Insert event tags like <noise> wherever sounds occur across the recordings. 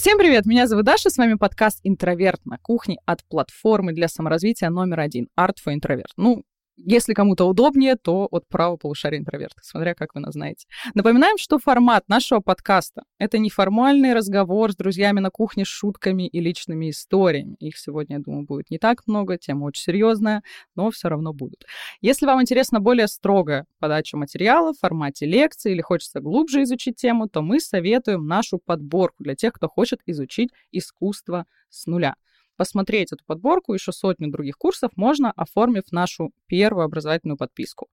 Всем привет, меня зовут Даша, с вами подкаст «Интроверт на кухне» от платформы для саморазвития номер один «Art for Introvert». Ну, если кому-то удобнее, то от правого полушария интроверта, смотря как вы нас знаете. Напоминаем, что формат нашего подкаста — это неформальный разговор с друзьями на кухне с шутками и личными историями. Их сегодня, я думаю, будет не так много, тема очень серьезная, но все равно будут. Если вам интересна более строгая подача материала в формате лекции или хочется глубже изучить тему, то мы советуем нашу подборку для тех, кто хочет изучить искусство с нуля. Посмотреть эту подборку, еще сотню других курсов можно, оформив нашу первую образовательную подписку.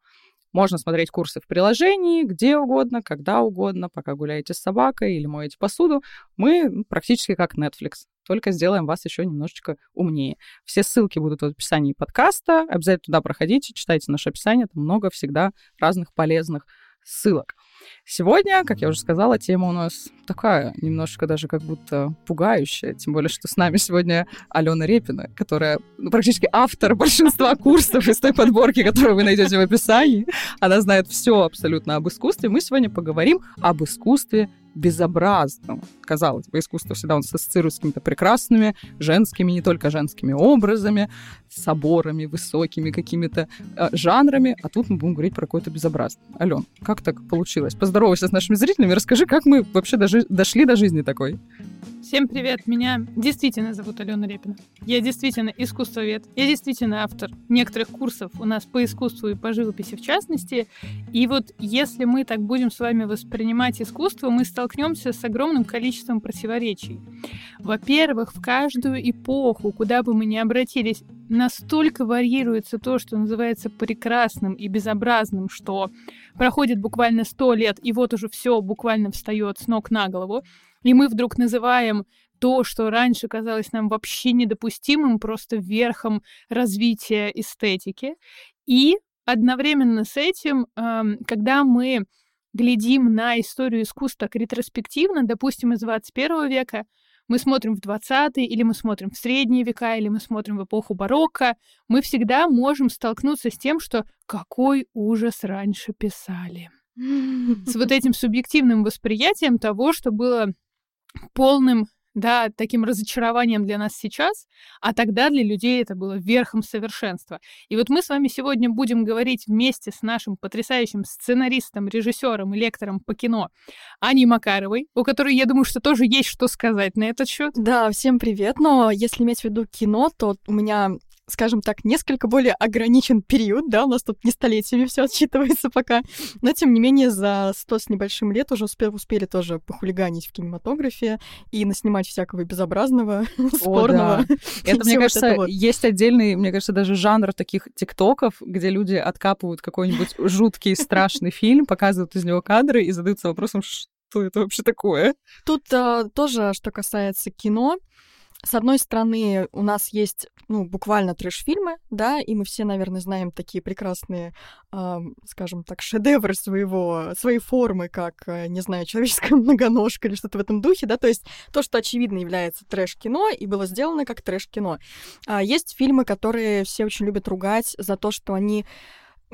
Можно смотреть курсы в приложении, где угодно, когда угодно, пока гуляете с собакой или моете посуду. Мы практически как Netflix, только сделаем вас еще немножечко умнее. Все ссылки будут в описании подкаста. Обязательно туда проходите, читайте наше описание. Там много всегда разных полезных ссылок. Сегодня, как я уже сказала, тема у нас такая, немножко даже как будто пугающая, тем более, что с нами сегодня Алена Репина, которая ну, практически автор большинства курсов из той подборки, которую вы найдете в описании. Она знает все абсолютно об искусстве. Мы сегодня поговорим об искусстве безобразного. Казалось бы, искусство всегда он ассоциирует с какими-то прекрасными женскими, не только женскими образами, соборами, высокими какими-то э, жанрами, а тут мы будем говорить про какое-то безобразие. Ален, как так получилось? Поздоровайся с нашими зрителями, расскажи, как мы вообще дожи- дошли до жизни такой. Всем привет, меня действительно зовут Алена Репина. Я действительно искусствовед, я действительно автор некоторых курсов у нас по искусству и по живописи в частности. И вот если мы так будем с вами воспринимать искусство, мы столкнемся с огромным количеством противоречий. Во-первых, в каждую эпоху, куда бы мы ни обратились, настолько варьируется то, что называется прекрасным и безобразным, что проходит буквально сто лет, и вот уже все буквально встает с ног на голову и мы вдруг называем то, что раньше казалось нам вообще недопустимым, просто верхом развития эстетики. И одновременно с этим, эм, когда мы глядим на историю искусства так ретроспективно, допустим, из 21 века, мы смотрим в 20 или мы смотрим в средние века, или мы смотрим в эпоху барокко, мы всегда можем столкнуться с тем, что какой ужас раньше писали. С вот этим субъективным восприятием того, что было полным да, таким разочарованием для нас сейчас, а тогда для людей это было верхом совершенства. И вот мы с вами сегодня будем говорить вместе с нашим потрясающим сценаристом, режиссером и лектором по кино Аней Макаровой, у которой, я думаю, что тоже есть что сказать на этот счет. Да, всем привет. Но если иметь в виду кино, то у меня скажем так, несколько более ограничен период, да, у нас тут не столетиями все отсчитывается пока, но тем не менее за сто с небольшим лет уже успели, успели тоже похулиганить в кинематографе и наснимать всякого безобразного, <laughs> спорного. Да. <laughs> Это, мне кажется, вот. есть отдельный, мне кажется, даже жанр таких тиктоков, где люди откапывают какой-нибудь <laughs> жуткий, страшный фильм, показывают из него кадры и задаются вопросом, что это вообще такое? Тут а, тоже, что касается кино, с одной стороны, у нас есть, ну, буквально трэш-фильмы, да, и мы все, наверное, знаем такие прекрасные, э, скажем так, шедевры своего, своей формы, как, э, не знаю, человеческая <laughs> многоножка или что-то в этом духе, да, то есть то, что очевидно является трэш-кино и было сделано как трэш-кино. А есть фильмы, которые все очень любят ругать за то, что они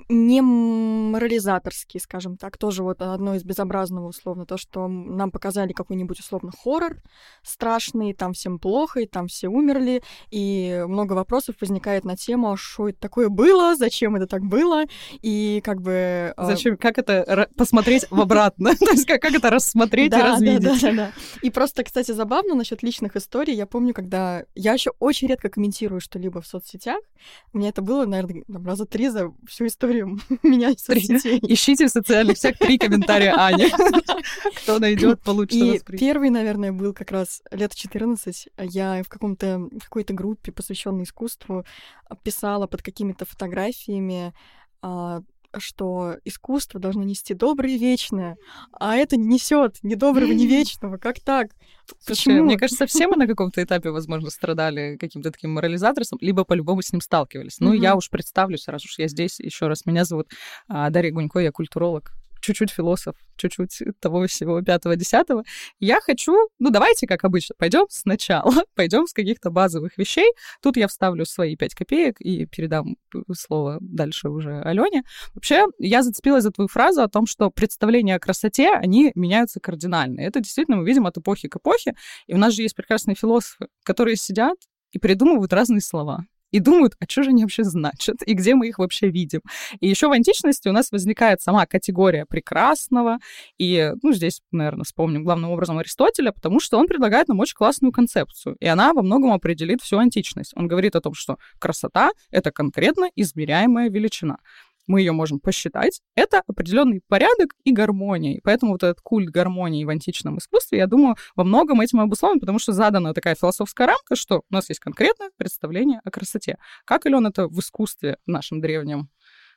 не морализаторский, скажем так, тоже вот одно из безобразного условно, то, что нам показали какой-нибудь условно хоррор страшный, там всем плохо, и там все умерли, и много вопросов возникает на тему, что это такое было, зачем это так было, и как бы... А, зачем, как это посмотреть в обратно, <laughs> то есть как это рассмотреть и развидеть. И просто, кстати, забавно насчет личных историй, я помню, когда... Я еще очень редко комментирую что-либо в соцсетях, меня это было, наверное, раза три за всю историю историю <laughs> меня из соцсетей. Ищите в социальных сетях три комментария <laughs> Ани. <laughs> Кто найдет, получит И первый, наверное, был как раз лет 14. Я в каком-то какой-то группе, посвященной искусству, писала под какими-то фотографиями а, что искусство должно нести доброе и вечное, а это не несет ни доброго, ни вечного. Как так? Слушай, Почему? мне кажется, все мы на каком-то этапе, возможно, страдали каким-то таким морализаторством, либо по-любому с ним сталкивались. Ну, mm-hmm. я уж представлюсь, раз уж я здесь. Еще раз, меня зовут а, Дарья Гунько, я культуролог, чуть-чуть философ, чуть-чуть того всего пятого-десятого. Я хочу, ну давайте, как обычно, пойдем сначала, <laughs> пойдем с каких-то базовых вещей. Тут я вставлю свои пять копеек и передам слово дальше уже Алене. Вообще, я зацепилась за твою фразу о том, что представления о красоте, они меняются кардинально. Это действительно мы видим от эпохи к эпохе. И у нас же есть прекрасные философы, которые сидят и придумывают разные слова и думают, а что же они вообще значат, и где мы их вообще видим. И еще в античности у нас возникает сама категория прекрасного, и, ну, здесь, наверное, вспомним главным образом Аристотеля, потому что он предлагает нам очень классную концепцию, и она во многом определит всю античность. Он говорит о том, что красота — это конкретно измеряемая величина мы ее можем посчитать, это определенный порядок и гармония. И поэтому вот этот культ гармонии в античном искусстве, я думаю, во многом этим обусловлен, потому что задана такая философская рамка, что у нас есть конкретное представление о красоте. Как, Илон, это в искусстве в нашем древнем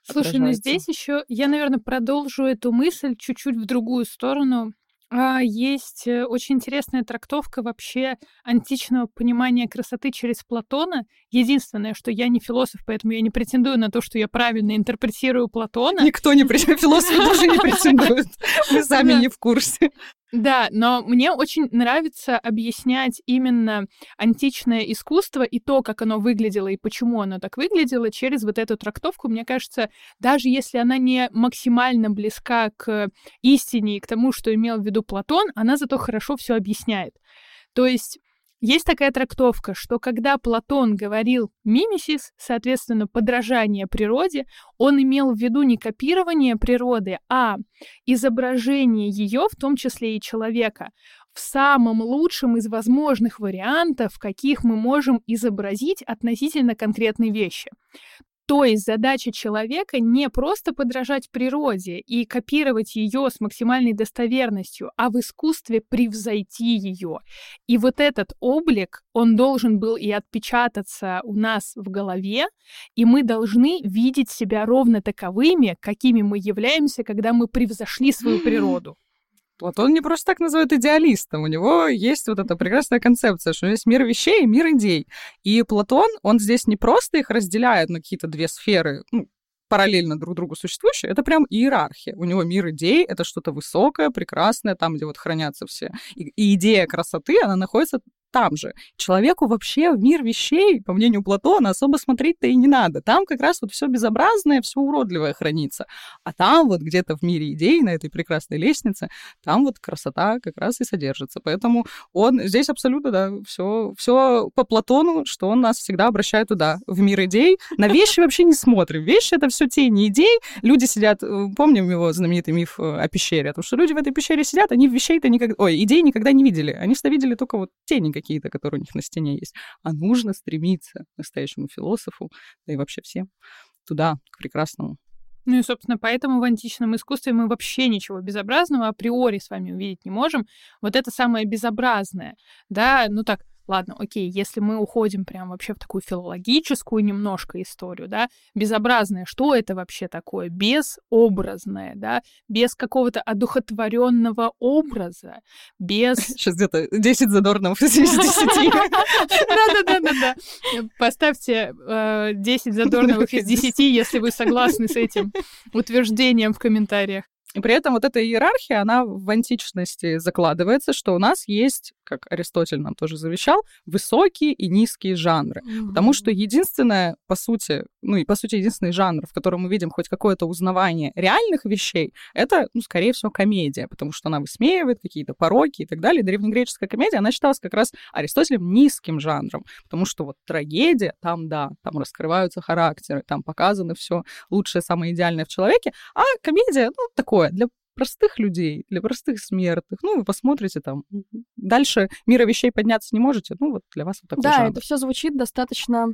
Слушай, ну здесь еще я, наверное, продолжу эту мысль чуть-чуть в другую сторону. А, есть э, очень интересная трактовка вообще античного понимания красоты через Платона. Единственное, что я не философ, поэтому я не претендую на то, что я правильно интерпретирую Платона. Никто не претендует, <laughs> философ тоже не <laughs> претендует. Мы сами не в курсе. Да, но мне очень нравится объяснять именно античное искусство и то, как оно выглядело и почему оно так выглядело через вот эту трактовку. Мне кажется, даже если она не максимально близка к истине и к тому, что имел в виду Платон, она зато хорошо все объясняет. То есть есть такая трактовка, что когда Платон говорил мимисис, соответственно, подражание природе, он имел в виду не копирование природы, а изображение ее, в том числе и человека, в самом лучшем из возможных вариантов, каких мы можем изобразить относительно конкретной вещи. То есть задача человека не просто подражать природе и копировать ее с максимальной достоверностью, а в искусстве превзойти ее. И вот этот облик, он должен был и отпечататься у нас в голове, и мы должны видеть себя ровно таковыми, какими мы являемся, когда мы превзошли свою <laughs> природу. Платон не просто так называют идеалистом. У него есть вот эта прекрасная концепция, что есть мир вещей и мир идей. И Платон, он здесь не просто их разделяет на какие-то две сферы, ну, параллельно друг другу существующие, это прям иерархия. У него мир идей — это что-то высокое, прекрасное, там, где вот хранятся все. И, и идея красоты, она находится там же. Человеку вообще в мир вещей, по мнению Платона, особо смотреть-то и не надо. Там как раз вот все безобразное, все уродливое хранится. А там вот где-то в мире идей, на этой прекрасной лестнице, там вот красота как раз и содержится. Поэтому он здесь абсолютно, да, все, все по Платону, что он нас всегда обращает туда, в мир идей. На вещи вообще не смотрим. Вещи — это все тени идей. Люди сидят, э, помним его знаменитый миф э, о пещере, о том, что люди в этой пещере сидят, они вещей-то никогда, ой, идей никогда не видели. Они всегда видели только вот тени какие какие-то, которые у них на стене есть, а нужно стремиться настоящему философу, да и вообще всем туда, к прекрасному. Ну и, собственно, поэтому в античном искусстве мы вообще ничего безобразного априори с вами увидеть не можем. Вот это самое безобразное, да, ну так, Ладно, окей, если мы уходим прям вообще в такую филологическую немножко историю, да, безобразное, что это вообще такое? Безобразное, да, без какого-то одухотворенного образа, без... Сейчас где-то 10 задорнов из 10. <laughs> Да-да-да-да-да. Поставьте 10 э, задорновых из 10, если вы согласны с этим утверждением в комментариях. И при этом вот эта иерархия, она в античности закладывается, что у нас есть как Аристотель нам тоже завещал, высокие и низкие жанры. Mm-hmm. Потому что единственное, по сути, ну и по сути единственный жанр, в котором мы видим хоть какое-то узнавание реальных вещей, это, ну, скорее всего, комедия, потому что она высмеивает какие-то пороки и так далее. Древнегреческая комедия, она считалась как раз Аристотелем низким жанром, потому что вот трагедия, там, да, там раскрываются характеры, там показано все лучшее, самое идеальное в человеке, а комедия, ну, такое, для простых людей, для простых смертных. Ну, вы посмотрите там. Дальше мира вещей подняться не можете. Ну, вот для вас вот такой Да, жанр. это все звучит достаточно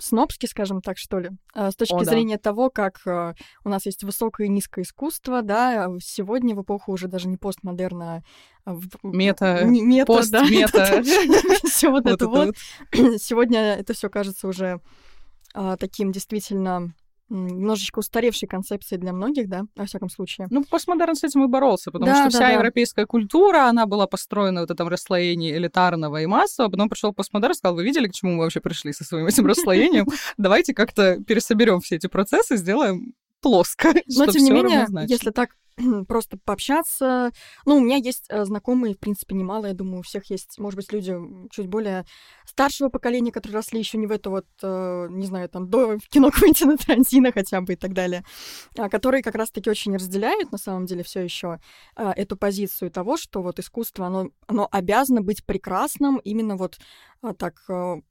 снобски, скажем так, что ли, а, с точки О, зрения да. того, как э, у нас есть высокое и низкое искусство, да, а сегодня в эпоху уже даже не постмодерна, а мета, мета пост, да, <laughs> мета, <laughs> все вот это вот. <clears throat> Сегодня это все кажется уже таким действительно немножечко устаревшей концепции для многих, да, во всяком случае. Ну, постмодерн с этим и боролся, потому да, что да, вся да. европейская культура, она была построена в этом расслоении элитарного и массового, потом пришел постмодерн, сказал, вы видели, к чему мы вообще пришли со своим этим расслоением? <laughs> Давайте как-то пересоберем все эти процессы, сделаем плоско. Но, тем не менее, если так <clears throat> просто пообщаться. Ну, у меня есть э, знакомые, в принципе, немало, я думаю, у всех есть, может быть, люди чуть более старшего поколения, которые росли еще не в это вот, э, не знаю, там, до <laughs> кино Квентина Тарантино хотя бы и так далее, а, которые как раз-таки очень разделяют, на самом деле, все еще э, эту позицию того, что вот искусство, оно, оно обязано быть прекрасным именно вот а, так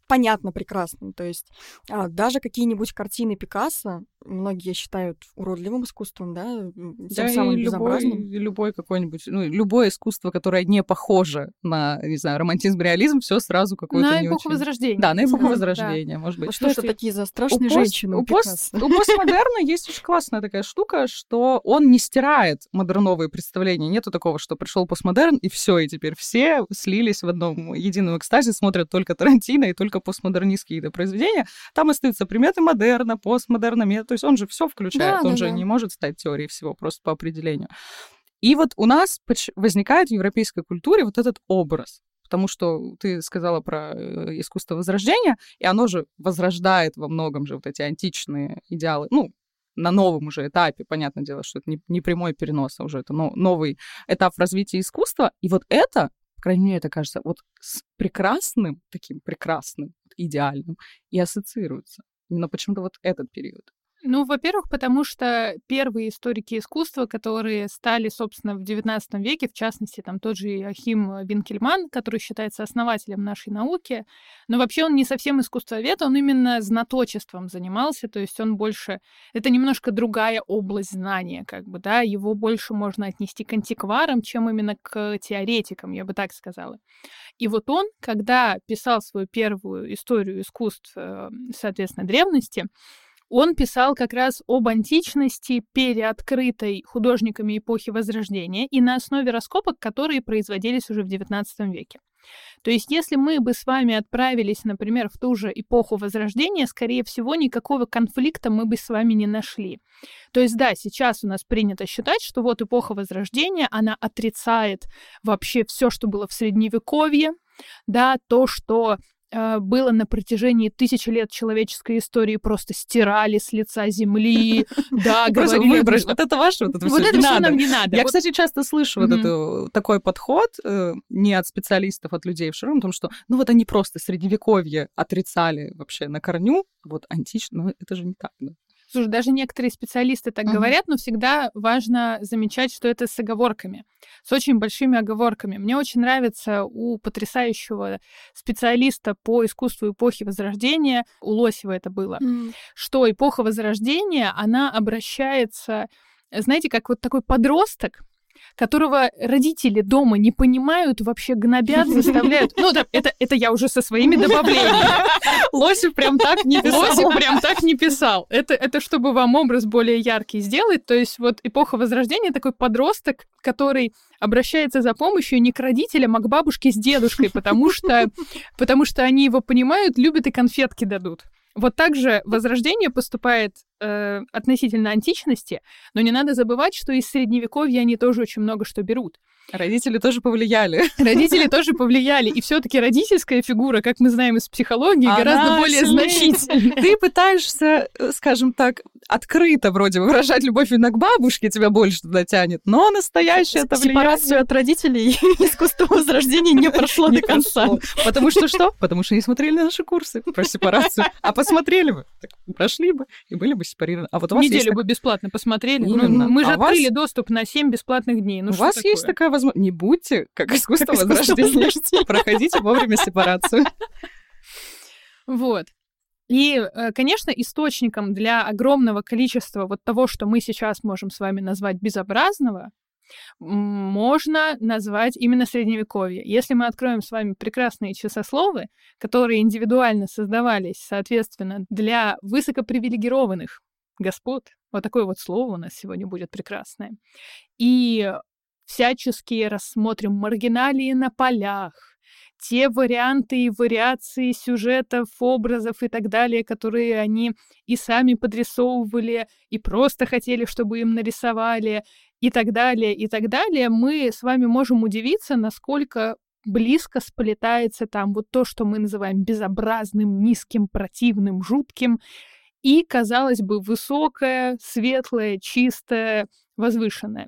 понятно прекрасным. То есть а, даже какие-нибудь картины Пикассо многие считают уродливым искусством, да, тем да, самым. Любой, любой какой-нибудь, ну, любое искусство, которое не похоже на, не знаю, романтизм, реализм, все сразу какое-то на не эпоху очень... Возрождения. Да, на эпоху да. Возрождения, да. может быть. Что же такие за страшные у женщины у, пост, у постмодерна есть очень классная такая штука, что он не стирает модерновые представления. Нету такого, что пришел постмодерн, и все, и теперь все слились в одном едином экстазе, смотрят только Тарантино и только постмодернистские произведения. Там остаются приметы модерна, постмодерна, то есть он же все включает, да, он да, же да. не может стать теорией всего просто по определению. И вот у нас возникает в европейской культуре вот этот образ потому что ты сказала про э, искусство возрождения, и оно же возрождает во многом же вот эти античные идеалы, ну, на новом уже этапе, понятное дело, что это не, не прямой перенос, а уже это но, новый этап развития искусства. И вот это, по крайней мере, это кажется, вот с прекрасным, таким прекрасным, идеальным и ассоциируется. Именно почему-то вот этот период. Ну, во-первых, потому что первые историки искусства, которые стали, собственно, в XIX веке, в частности, там тот же Ахим Винкельман, который считается основателем нашей науки, но вообще он не совсем искусствовед, он именно знаточеством занимался, то есть он больше... Это немножко другая область знания, как бы, да, его больше можно отнести к антикварам, чем именно к теоретикам, я бы так сказала. И вот он, когда писал свою первую историю искусств, э, соответственно, древности, он писал как раз об античности, переоткрытой художниками эпохи Возрождения и на основе раскопок, которые производились уже в XIX веке. То есть, если мы бы с вами отправились, например, в ту же эпоху Возрождения, скорее всего, никакого конфликта мы бы с вами не нашли. То есть, да, сейчас у нас принято считать, что вот эпоха Возрождения, она отрицает вообще все, что было в Средневековье, да, то, что было на протяжении тысячи лет человеческой истории просто стирали с лица земли, <laughs> да, говорили... Выбрать, вот это ваше, вот это вот все это все нам не надо. Я, кстати, часто слышу вот это, такой подход э, не от специалистов, от людей в широком, том, что, ну вот они просто средневековье отрицали вообще на корню, вот антично, ну это же не так, да. Слушай, даже некоторые специалисты так uh-huh. говорят, но всегда важно замечать, что это с оговорками, с очень большими оговорками. Мне очень нравится у потрясающего специалиста по искусству эпохи Возрождения, у Лосева это было, uh-huh. что эпоха Возрождения, она обращается, знаете, как вот такой подросток, которого родители дома не понимают, вообще гнобят, заставляют. Ну, да, это, это я уже со своими добавлениями. Лосев прям так не писал. Лосев прям так не писал. Это, это чтобы вам образ более яркий сделать. То есть вот эпоха Возрождения такой подросток, который обращается за помощью не к родителям, а к бабушке с дедушкой, потому что, потому что они его понимают, любят и конфетки дадут. Вот так же Возрождение поступает э, относительно античности, но не надо забывать, что из Средневековья они тоже очень много что берут. Родители тоже повлияли. <laughs> Родители тоже повлияли. И все-таки родительская фигура, как мы знаем из психологии, Она гораздо более значительная. Ты пытаешься, э, скажем так, открыто вроде выражать любовь именно к бабушке, тебя больше туда тянет, но настоящее это влияние... Сепарацию от родителей <laughs> искусство возрождения не прошло до конца. Потому что что? Потому что не смотрели наши курсы про сепарацию. А посмотрели бы, прошли бы и были бы сепарированы. А вот у вас Неделю бы бесплатно посмотрели. Ну, мы же а открыли доступ на 7 бесплатных дней. Ну, у вас есть такая возможность. Не будьте как искусство возрождения. Проходите вовремя сепарацию. Вот. И, э, конечно, источником для огромного количества вот того, что мы сейчас можем с вами назвать безобразного, можно назвать именно средневековье. Если мы откроем с вами прекрасные часословы, которые индивидуально создавались, соответственно, для высокопривилегированных господ, вот такое вот слово у нас сегодня будет прекрасное, и всячески рассмотрим маргиналии на полях, те варианты и вариации сюжетов, образов и так далее, которые они и сами подрисовывали, и просто хотели, чтобы им нарисовали, и так далее, и так далее, мы с вами можем удивиться, насколько близко сплетается там вот то, что мы называем безобразным, низким, противным, жутким, и, казалось бы, высокое, светлое, чистое, возвышенное.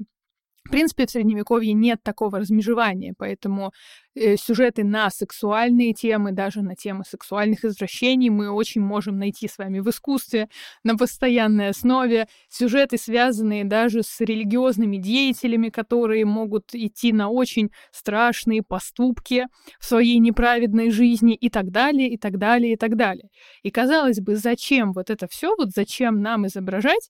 В принципе, в Средневековье нет такого размежевания, поэтому э, сюжеты на сексуальные темы, даже на темы сексуальных извращений мы очень можем найти с вами в искусстве на постоянной основе. Сюжеты, связанные даже с религиозными деятелями, которые могут идти на очень страшные поступки в своей неправедной жизни и так далее, и так далее, и так далее. И казалось бы, зачем вот это все, вот зачем нам изображать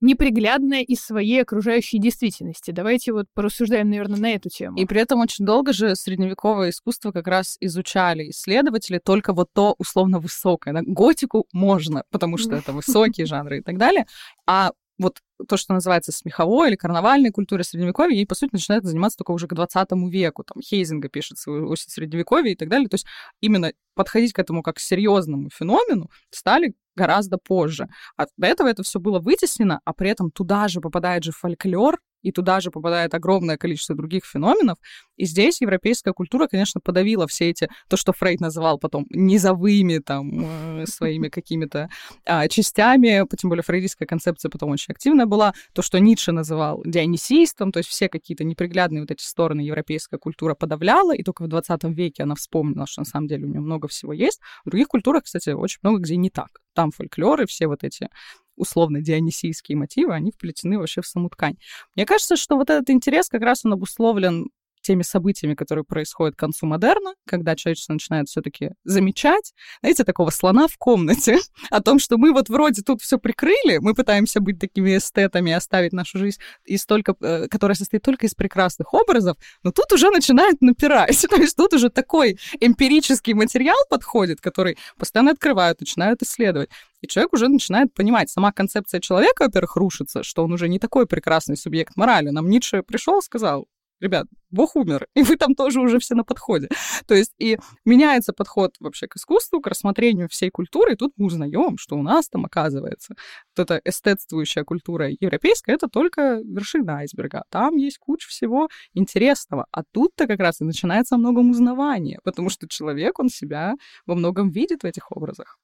неприглядное из своей окружающей действительности. Давайте вот порассуждаем, наверное, на эту тему. И при этом очень долго же средневековое искусство как раз изучали исследователи только вот то условно высокое. Да? Готику можно, потому что это высокие <laughs> жанры и так далее. А вот то, что называется смеховой или карнавальной культурой Средневековья, ей, по сути, начинает заниматься только уже к 20 веку. Там Хейзинга пишет свою осень Средневековья и так далее. То есть именно подходить к этому как к серьезному феномену стали гораздо позже. А до этого это все было вытеснено, а при этом туда же попадает же фольклор, и туда же попадает огромное количество других феноменов. И здесь европейская культура, конечно, подавила все эти, то, что Фрейд называл потом низовыми там э, своими какими-то а, частями, тем более фрейдистская концепция потом очень активная была, то, что Ницше называл дионисийством, то есть все какие-то неприглядные вот эти стороны европейская культура подавляла, и только в 20 веке она вспомнила, что на самом деле у нее много всего есть. В других культурах, кстати, очень много где не так. Там фольклоры, все вот эти условно дионисийские мотивы, они вплетены вообще в саму ткань. Мне кажется, что вот этот интерес как раз он обусловлен теми событиями, которые происходят к концу модерна, когда человечество начинает все-таки замечать, знаете, такого слона в комнате, <laughs> о том, что мы вот вроде тут все прикрыли, мы пытаемся быть такими эстетами, оставить нашу жизнь, из столько, э, которая состоит только из прекрасных образов, но тут уже начинает напирать. <laughs> То есть тут уже такой эмпирический материал подходит, который постоянно открывают, начинают исследовать. И человек уже начинает понимать, сама концепция человека, во-первых, рушится, что он уже не такой прекрасный субъект морали. Нам Ницше пришел, сказал, ребят, Бог умер, и вы там тоже уже все на подходе. То есть и меняется подход вообще к искусству, к рассмотрению всей культуры, и тут мы узнаем, что у нас там оказывается вот эта эстетствующая культура европейская, это только вершина айсберга. Там есть куча всего интересного. А тут-то как раз и начинается многом узнавание, потому что человек, он себя во многом видит в этих образах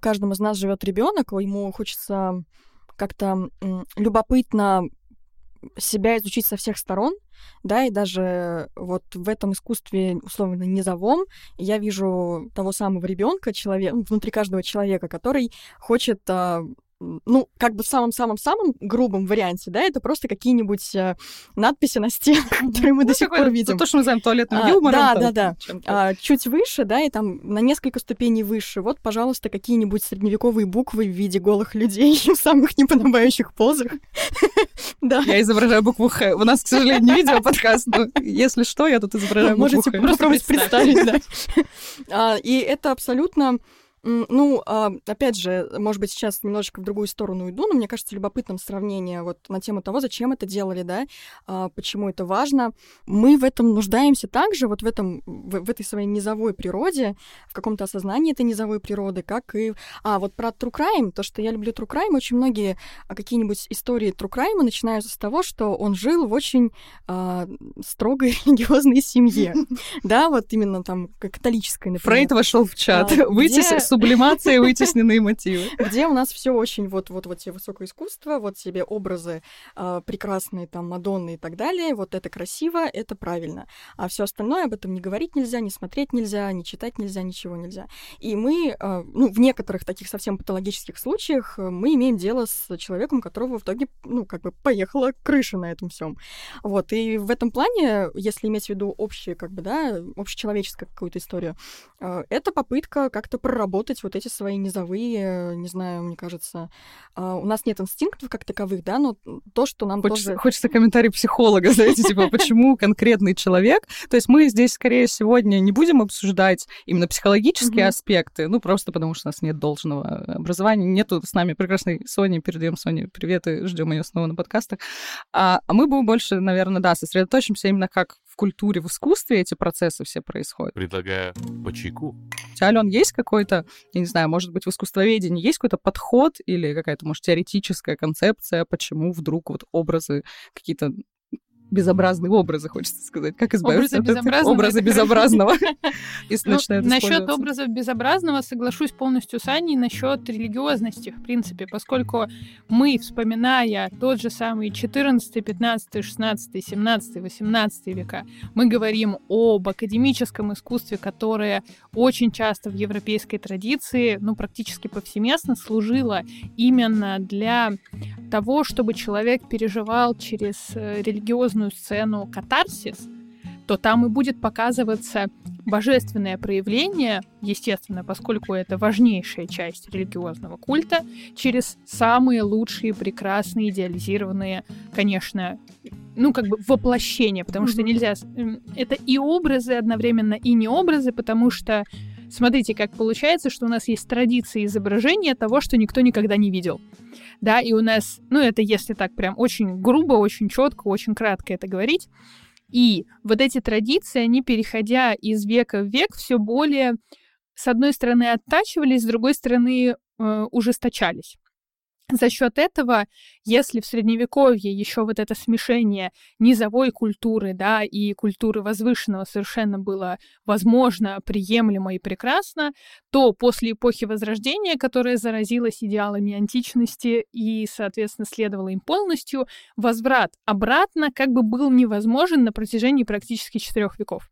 каждом из нас живет ребенок, ему хочется как-то любопытно себя изучить со всех сторон, да, и даже вот в этом искусстве, условно, низовом, я вижу того самого ребенка, человека, внутри каждого человека, который хочет а, ну, как бы в самом-самом-самом грубом варианте, да, это просто какие-нибудь э, надписи на стенах, <laughs> которые мы ну, до сих пор видим. То, что мы называем туалетным а, юмором. Да, да, да. А, чуть выше, да, и там на несколько ступеней выше. Вот, пожалуйста, какие-нибудь средневековые буквы в виде голых людей <laughs> в самых неподобающих позах. <laughs> да. Я изображаю букву Х. У нас, к сожалению, не видео-подкаст, но если что, я тут изображаю букву Х. Можете просто представить, да. А, и это абсолютно ну, а, опять же, может быть, сейчас немножечко в другую сторону уйду, но мне кажется любопытным сравнение вот на тему того, зачем это делали, да, а, почему это важно. Мы в этом нуждаемся также, вот в этом, в, в этой своей низовой природе, в каком-то осознании этой низовой природы, как и... А, вот про True Crime, то, что я люблю True Crime, очень многие а, какие-нибудь истории True Crime начинаются с того, что он жил в очень а, строгой <laughs> религиозной семье, <laughs> да, вот именно там католической, например. Фрейд вошел в чат. Выйти сублимация вытесненные мотивы. Где у нас все очень вот вот вот тебе высокое искусство, вот себе образы э, прекрасные, там Мадонны и так далее, вот это красиво, это правильно. А все остальное об этом не говорить нельзя, не смотреть нельзя, не читать нельзя, ничего нельзя. И мы, э, ну, в некоторых таких совсем патологических случаях э, мы имеем дело с человеком, которого в итоге, ну, как бы поехала крыша на этом всем. Вот, и в этом плане, если иметь в виду общее, как бы, да, общечеловеческую какую-то историю, э, это попытка как-то проработать проработать вот эти свои низовые, не знаю, мне кажется, а, у нас нет инстинктов как таковых, да, но то, что нам хочется, тоже... Хочется комментарий психолога, <laughs> знаете, типа, почему конкретный человек. То есть мы здесь скорее сегодня не будем обсуждать именно психологические аспекты, ну, просто потому что у нас нет должного образования, нету с нами прекрасной Сони, передаем Соне привет и ждем ее снова на подкастах. А, а мы будем больше, наверное, да, сосредоточимся именно как культуре, в искусстве эти процессы все происходят. Предлагаю по чайку. У тебя, Ален, есть какой-то, я не знаю, может быть, в искусствоведении есть какой-то подход или какая-то, может, теоретическая концепция, почему вдруг вот образы какие-то безобразные образы, хочется сказать. Как избавиться Образы от безобразного образа безобразного? <laughs> Если Ну, начинают насчет образов безобразного соглашусь полностью с Аней насчет религиозности, в принципе, поскольку мы, вспоминая тот же самый 14, 15, 16, 17, 18 века, мы говорим об академическом искусстве, которое очень часто в европейской традиции, ну, практически повсеместно служило именно для того, чтобы человек переживал через э, религиозную сцену катарсис, то там и будет показываться божественное проявление, естественно, поскольку это важнейшая часть религиозного культа, через самые лучшие, прекрасные, идеализированные, конечно, ну, как бы воплощения, потому что нельзя... Это и образы одновременно, и не образы, потому что Смотрите, как получается, что у нас есть традиция изображения того, что никто никогда не видел. Да, и у нас, ну, это если так прям очень грубо, очень четко, очень кратко это говорить. И вот эти традиции, они, переходя из века в век, все более, с одной стороны, оттачивались, с другой стороны, э, ужесточались. За счет этого, если в средневековье еще вот это смешение низовой культуры, да, и культуры возвышенного совершенно было возможно, приемлемо и прекрасно, то после эпохи Возрождения, которая заразилась идеалами античности и, соответственно, следовала им полностью, возврат обратно как бы был невозможен на протяжении практически четырех веков.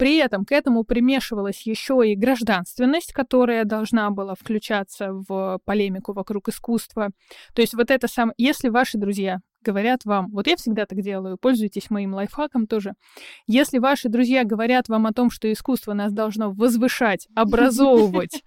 При этом к этому примешивалась еще и гражданственность, которая должна была включаться в полемику вокруг искусства. То есть вот это самое... Если ваши друзья говорят вам, вот я всегда так делаю, пользуйтесь моим лайфхаком тоже. Если ваши друзья говорят вам о том, что искусство нас должно возвышать, <laughs> образовывать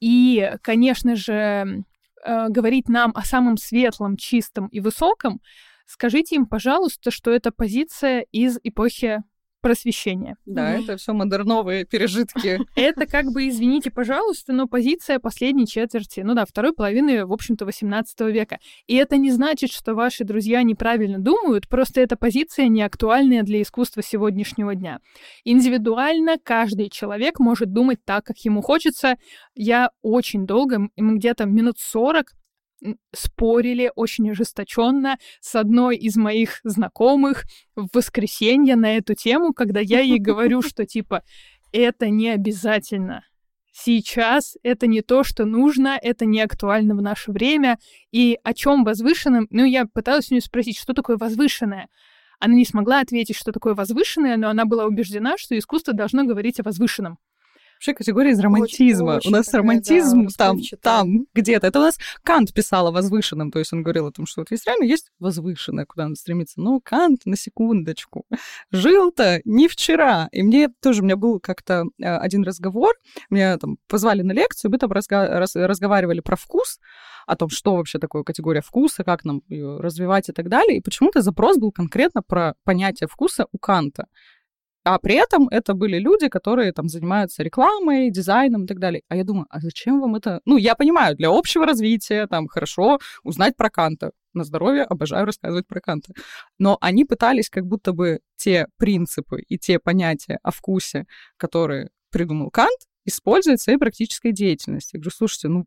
и, конечно же, э, говорить нам о самом светлом, чистом и высоком, скажите им, пожалуйста, что это позиция из эпохи просвещения. Да, это все модерновые пережитки. <laughs> Это как бы, извините, пожалуйста, но позиция последней четверти, ну да, второй половины, в общем-то, 18 века. И это не значит, что ваши друзья неправильно думают, просто эта позиция не актуальная для искусства сегодняшнего дня. Индивидуально каждый человек может думать так, как ему хочется. Я очень долго, где-то минут 40 м, спорили очень ожесточенно с одной из моих знакомых в воскресенье на эту тему, когда я ей говорю, <laughs> что типа это не обязательно. Сейчас это не то, что нужно, это не актуально в наше время. И о чем возвышенном? Ну, я пыталась у нее спросить, что такое возвышенное. Она не смогла ответить, что такое возвышенное, но она была убеждена, что искусство должно говорить о возвышенном. Вообще категория из романтизма. очень у нас такая, романтизм да, там, там где-то. Это у нас Кант писал о возвышенном, то есть он говорил о том, что вот есть реально есть возвышенное, куда надо стремиться. Но Кант, на секундочку, жил-то не вчера. И мне тоже, у меня был как-то э, один разговор, меня там позвали на лекцию, мы там разга- раз- разговаривали про вкус, о том, что вообще такое категория вкуса, как нам ее развивать и так далее. И почему-то запрос был конкретно про понятие вкуса у Канта. А при этом это были люди, которые там занимаются рекламой, дизайном и так далее. А я думаю, а зачем вам это? Ну, я понимаю, для общего развития там хорошо узнать про Канта. На здоровье обожаю рассказывать про Канта. Но они пытались как будто бы те принципы и те понятия о вкусе, которые придумал Кант, использовать в своей практической деятельности. Я говорю, слушайте, ну,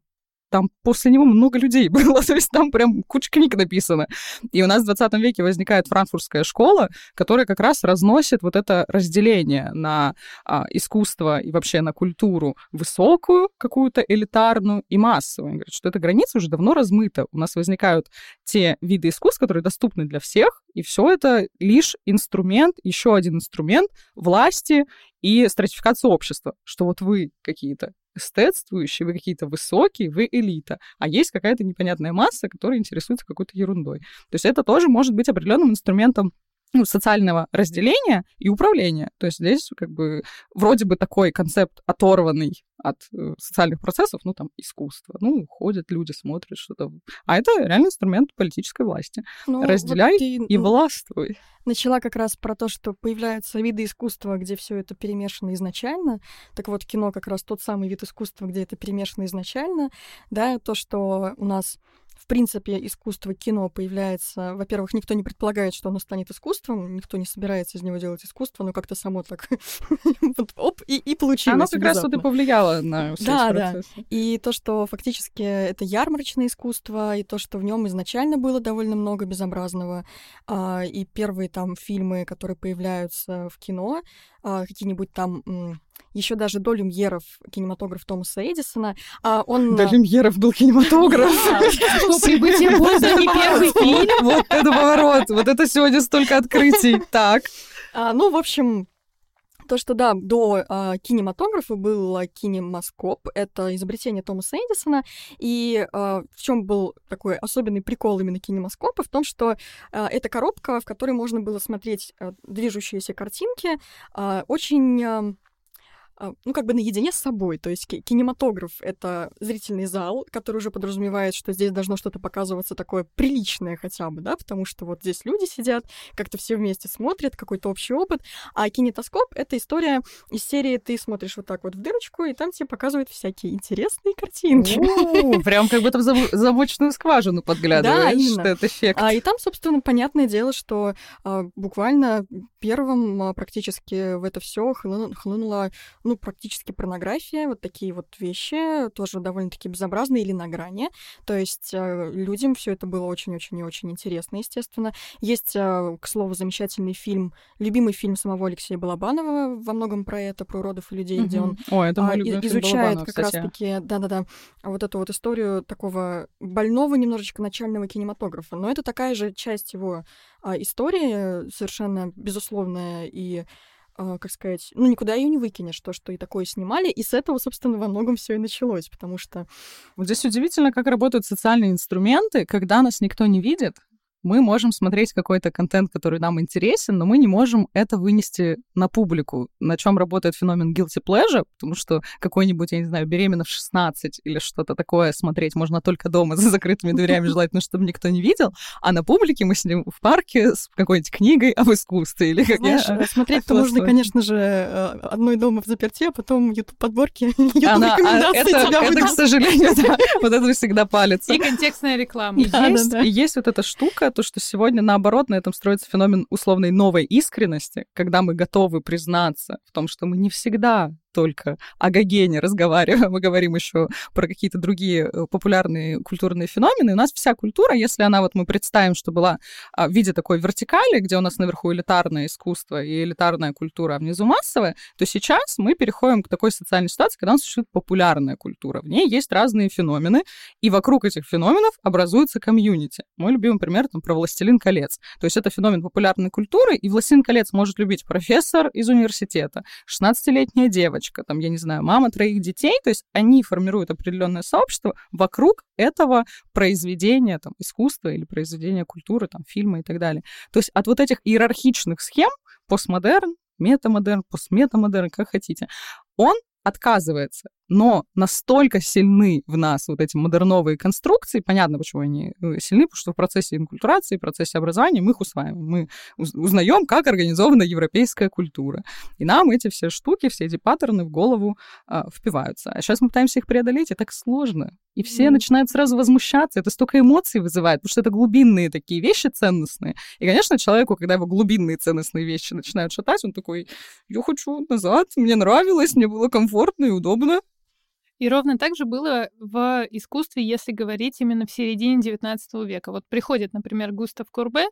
там после него много людей <laughs> было, то есть там прям куча книг написано. И у нас в 20 веке возникает франкфуртская школа, которая как раз разносит вот это разделение на а, искусство и вообще на культуру высокую какую-то элитарную и массовую. Они говорят, что эта граница уже давно размыта. У нас возникают те виды искусств, которые доступны для всех, и все это лишь инструмент, еще один инструмент власти и стратификации общества, что вот вы какие-то эстетствующие, вы какие-то высокие, вы элита, а есть какая-то непонятная масса, которая интересуется какой-то ерундой. То есть это тоже может быть определенным инструментом ну, социального разделения и управления. То есть здесь как бы вроде бы такой концепт оторванный от э, социальных процессов, ну там искусство. Ну, ходят люди, смотрят что-то. А это реально инструмент политической власти. Ну, вот Разделяй ты И властвуй. начала как раз про то, что появляются виды искусства, где все это перемешано изначально. Так вот, кино как раз тот самый вид искусства, где это перемешано изначально. Да, то, что у нас в принципе, искусство кино появляется, во-первых, никто не предполагает, что оно станет искусством, никто не собирается из него делать искусство, но как-то само так <laughs> оп, и, и получилось. Оно как раз вот и повлияло на все Да, да. И то, что фактически это ярмарочное искусство, и то, что в нем изначально было довольно много безобразного, а, и первые там фильмы, которые появляются в кино, какие-нибудь там еще даже до люмьеров кинематограф Томаса Эдисона. А он... До люмьеров был кинематограф. Прибытие поезда не первый фильм. Вот это поворот. Вот это сегодня столько открытий. Так. А, ну, в общем, то, что да, до э, кинематографа был кинемаскоп, это изобретение Томаса Эдисона, и э, в чем был такой особенный прикол именно кинемаскопа, в том, что э, это коробка, в которой можно было смотреть э, движущиеся картинки, э, очень э, а, ну, как бы наедине с собой. То есть кинематограф — это зрительный зал, который уже подразумевает, что здесь должно что-то показываться такое приличное хотя бы, да, потому что вот здесь люди сидят, как-то все вместе смотрят, какой-то общий опыт. А кинетоскоп — это история из серии «ты смотришь вот так вот в дырочку, и там тебе показывают всякие интересные картинки. <laughs> Прям как будто в замочную скважину подглядываешь. Да, Это эффект. А, и там, собственно, понятное дело, что а, буквально первым а, практически в это все хлынула ну, практически порнография, вот такие вот вещи, тоже довольно-таки безобразные или на грани. То есть э, людям все это было очень-очень и очень интересно, естественно. Есть, э, к слову, замечательный фильм, любимый фильм самого Алексея Балабанова, во многом про это, про уродов и людей, mm-hmm. где он О, это а, изучает как раз-таки, да-да-да, вот эту вот историю такого больного немножечко начального кинематографа. Но это такая же часть его а, истории, совершенно безусловная и как сказать, ну, никуда ее не выкинешь, то, что и такое снимали, и с этого, собственно, во многом все и началось, потому что... Вот здесь удивительно, как работают социальные инструменты, когда нас никто не видит, мы можем смотреть какой-то контент, который нам интересен, но мы не можем это вынести на публику. На чем работает феномен guilty pleasure, потому что какой-нибудь, я не знаю, беременна в 16 или что-то такое смотреть можно только дома за закрытыми дверями, желательно, чтобы никто не видел, а на публике мы сидим в парке с какой-нибудь книгой об искусстве или как Знаешь, я... смотреть-то можно, конечно же, э, одной дома в заперти, а потом YouTube-подборки, <laughs> YouTube-рекомендации это, тебя это, к сожалению, <laughs> да, вот это всегда палится. И контекстная реклама. Есть, и есть вот эта штука, то, что сегодня, наоборот, на этом строится феномен условной новой искренности, когда мы готовы признаться в том, что мы не всегда только о Гогене разговариваем, мы говорим еще про какие-то другие э, популярные культурные феномены. У нас вся культура, если она, вот мы представим, что была а, в виде такой вертикали, где у нас наверху элитарное искусство и элитарная культура, а внизу массовая, то сейчас мы переходим к такой социальной ситуации, когда у нас существует популярная культура. В ней есть разные феномены, и вокруг этих феноменов образуется комьюнити. Мой любимый пример там про «Властелин колец». То есть это феномен популярной культуры, и «Властелин колец» может любить профессор из университета, 16-летняя девочка, девочка, там, я не знаю, мама троих детей, то есть они формируют определенное сообщество вокруг этого произведения там, искусства или произведения культуры, там, фильма и так далее. То есть от вот этих иерархичных схем постмодерн, метамодерн, постметамодерн, как хотите, он отказывается но настолько сильны в нас вот эти модерновые конструкции, понятно, почему они э, сильны, потому что в процессе инкультурации, в процессе образования мы их усваиваем, мы узнаем, как организована европейская культура. И нам эти все штуки, все эти паттерны в голову а, впиваются. А сейчас мы пытаемся их преодолеть, и так сложно. И все mm. начинают сразу возмущаться. Это столько эмоций вызывает, потому что это глубинные такие вещи ценностные. И, конечно, человеку, когда его глубинные ценностные вещи начинают шатать, он такой, я хочу назад, мне нравилось, мне было комфортно и удобно. И ровно так же было в искусстве, если говорить именно в середине XIX века. Вот приходит, например, Густав Курбе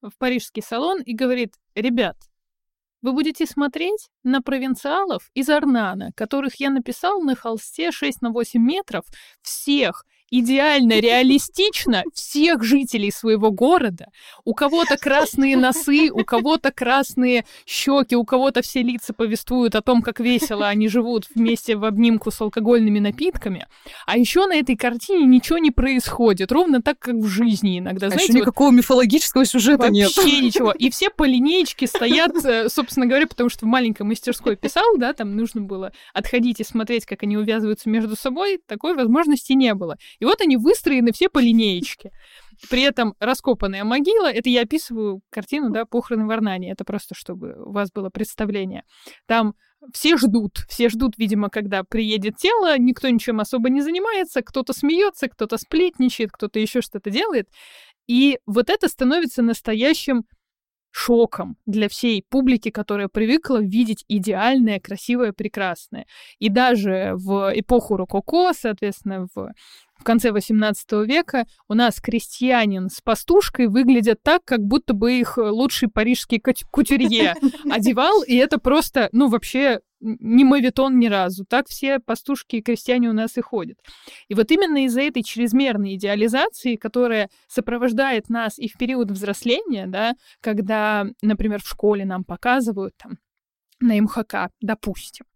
в парижский салон и говорит, ребят, вы будете смотреть на провинциалов из Арнана, которых я написал на холсте 6 на 8 метров, всех идеально реалистично всех жителей своего города. У кого-то красные носы, у кого-то красные щеки, у кого-то все лица повествуют о том, как весело они живут вместе в обнимку с алкогольными напитками. А еще на этой картине ничего не происходит, ровно так, как в жизни иногда. А Знаете, еще никакого вот, мифологического сюжета вообще нет. Вообще ничего. И все по линеечке стоят, э, собственно говоря, потому что в маленькой мастерской писал, да, там нужно было отходить и смотреть, как они увязываются между собой. Такой возможности не было. И вот они выстроены все по линеечке. При этом раскопанная могила, это я описываю картину, да, похороны в Арнане, это просто чтобы у вас было представление. Там все ждут, все ждут, видимо, когда приедет тело, никто ничем особо не занимается, кто-то смеется, кто-то сплетничает, кто-то еще что-то делает. И вот это становится настоящим шоком для всей публики, которая привыкла видеть идеальное, красивое, прекрасное. И даже в эпоху рококо, соответственно, в конце XVIII века у нас крестьянин с пастушкой выглядят так, как будто бы их лучший парижский кутюрье <laughs> одевал, и это просто, ну, вообще не мавитон ни разу. Так все пастушки и крестьяне у нас и ходят. И вот именно из-за этой чрезмерной идеализации, которая сопровождает нас и в период взросления, да, когда, например, в школе нам показывают там на МХК, допустим,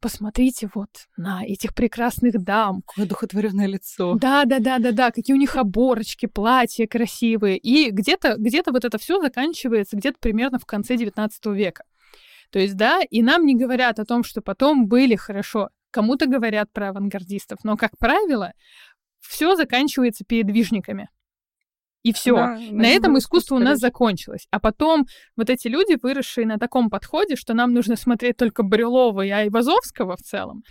посмотрите вот на этих прекрасных дам. Какое духотворенное лицо. Да, да, да, да, да, какие у них оборочки, платья красивые. И где-то где вот это все заканчивается где-то примерно в конце 19 века. То есть, да, и нам не говорят о том, что потом были хорошо. Кому-то говорят про авангардистов, но, как правило, все заканчивается передвижниками. И все. Да, на этом искусство у нас закончилось. А потом вот эти люди, выросшие на таком подходе, что нам нужно смотреть только Брюлова и Айвазовского в целом,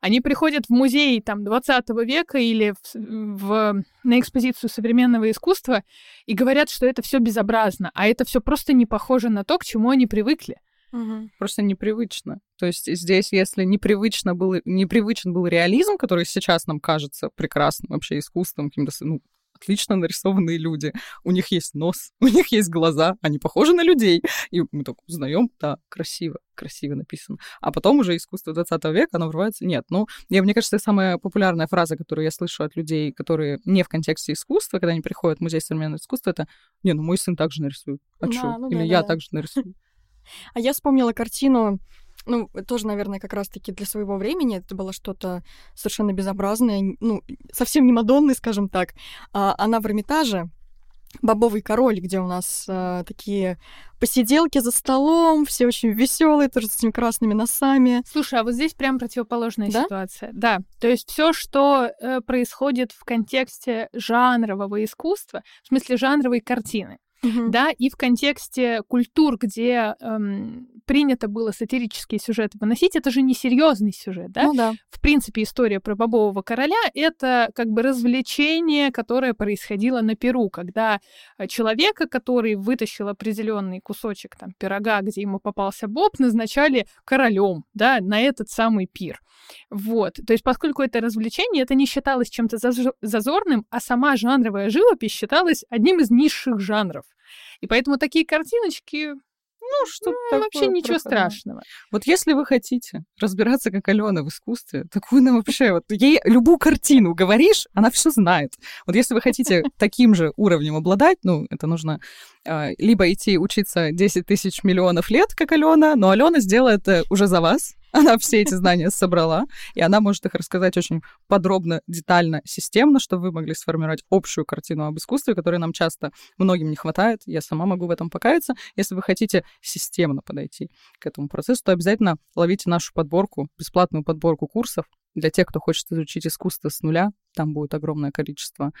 они приходят в музей там 20 века или в, в, на экспозицию современного искусства и говорят, что это все безобразно, а это все просто не похоже на то, к чему они привыкли. Угу. Просто непривычно. То есть здесь, если непривычно был, непривычен был реализм, который сейчас нам кажется прекрасным вообще искусством, каким-то ну, отлично нарисованные люди. У них есть нос, <laughs> у них есть глаза, они похожи на людей. И мы так узнаем, да, красиво, красиво написано. А потом уже искусство 20 века, оно врывается. Нет, ну, я, мне кажется, самая популярная фраза, которую я слышу от людей, которые не в контексте искусства, когда они приходят в музей современного искусства, это «Не, ну мой сын также нарисует». А да, что? Ну, Или да, я да. также нарисую. <laughs> А я вспомнила картину ну, тоже, наверное, как раз-таки для своего времени это было что-то совершенно безобразное, ну, совсем не Мадонны, скажем так. А, она в Эрмитаже, Бобовый король, где у нас э, такие посиделки за столом, все очень веселые, тоже с этими красными носами. Слушай, а вот здесь прям противоположная да? ситуация. Да. То есть все, что э, происходит в контексте жанрового искусства, в смысле жанровой картины, Uh-huh. да, и в контексте культур, где эм, принято было сатирические сюжеты выносить, это же не серьезный сюжет, да? Ну да. В принципе, история про бобового короля — это как бы развлечение, которое происходило на Перу, когда э, человека, который вытащил определенный кусочек там пирога, где ему попался боб, назначали королем, да, на этот самый пир. Вот. То есть, поскольку это развлечение, это не считалось чем-то зазорным, а сама жанровая живопись считалась одним из низших жанров. И поэтому такие картиночки ну, что ну, вообще ничего проходное. страшного. Вот если вы хотите разбираться, как Алена в искусстве, так вы нам вообще, вот ей любую картину говоришь, она все знает. Вот если вы хотите <laughs> таким же уровнем обладать, ну, это нужно э, либо идти учиться 10 тысяч миллионов лет, как Алена, но Алена сделает это уже за вас, она все эти знания собрала, и она может их рассказать очень подробно, детально, системно, чтобы вы могли сформировать общую картину об искусстве, которой нам часто многим не хватает. Я сама могу в этом покаяться. Если вы хотите системно подойти к этому процессу, то обязательно ловите нашу подборку, бесплатную подборку курсов для тех, кто хочет изучить искусство с нуля. Там будет огромное количество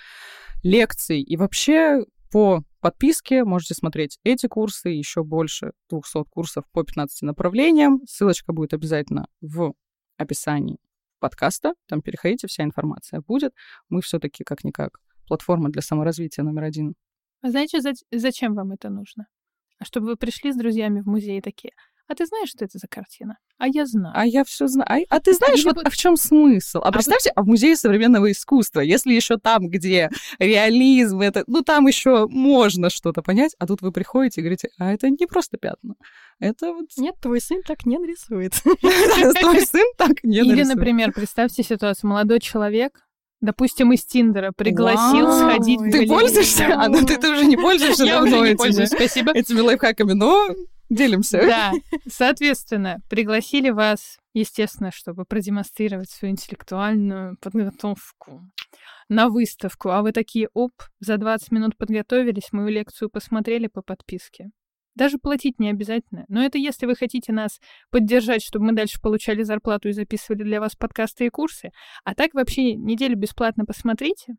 лекций. И вообще по подписке можете смотреть эти курсы, еще больше 200 курсов по 15 направлениям. Ссылочка будет обязательно в описании подкаста. Там переходите, вся информация будет. Мы все-таки как-никак платформа для саморазвития номер один. А знаете, зачем вам это нужно? А чтобы вы пришли с друзьями в музей такие, а ты знаешь, что это за картина? А я знаю. А я все знаю. А, а ты знаешь, вот а в чем смысл? А, а представьте, а, в музее современного искусства, если еще там, где реализм, это, ну там еще можно что-то понять, а тут вы приходите и говорите, а это не просто пятна. Это вот... Нет, твой сын так не нарисует. <laughs> <laughs> Твой сын так не нарисует. Или, например, представьте ситуацию, молодой человек, допустим, из Тиндера пригласил Вау, сходить Ты пользуешься? А, ну ты, ты уже не пользуешься Я уже не пользуюсь, спасибо. Этими лайфхаками, но Делимся. Да. Соответственно, пригласили вас, естественно, чтобы продемонстрировать свою интеллектуальную подготовку на выставку. А вы такие, оп, за 20 минут подготовились, мою лекцию посмотрели по подписке. Даже платить не обязательно. Но это если вы хотите нас поддержать, чтобы мы дальше получали зарплату и записывали для вас подкасты и курсы. А так вообще неделю бесплатно посмотрите.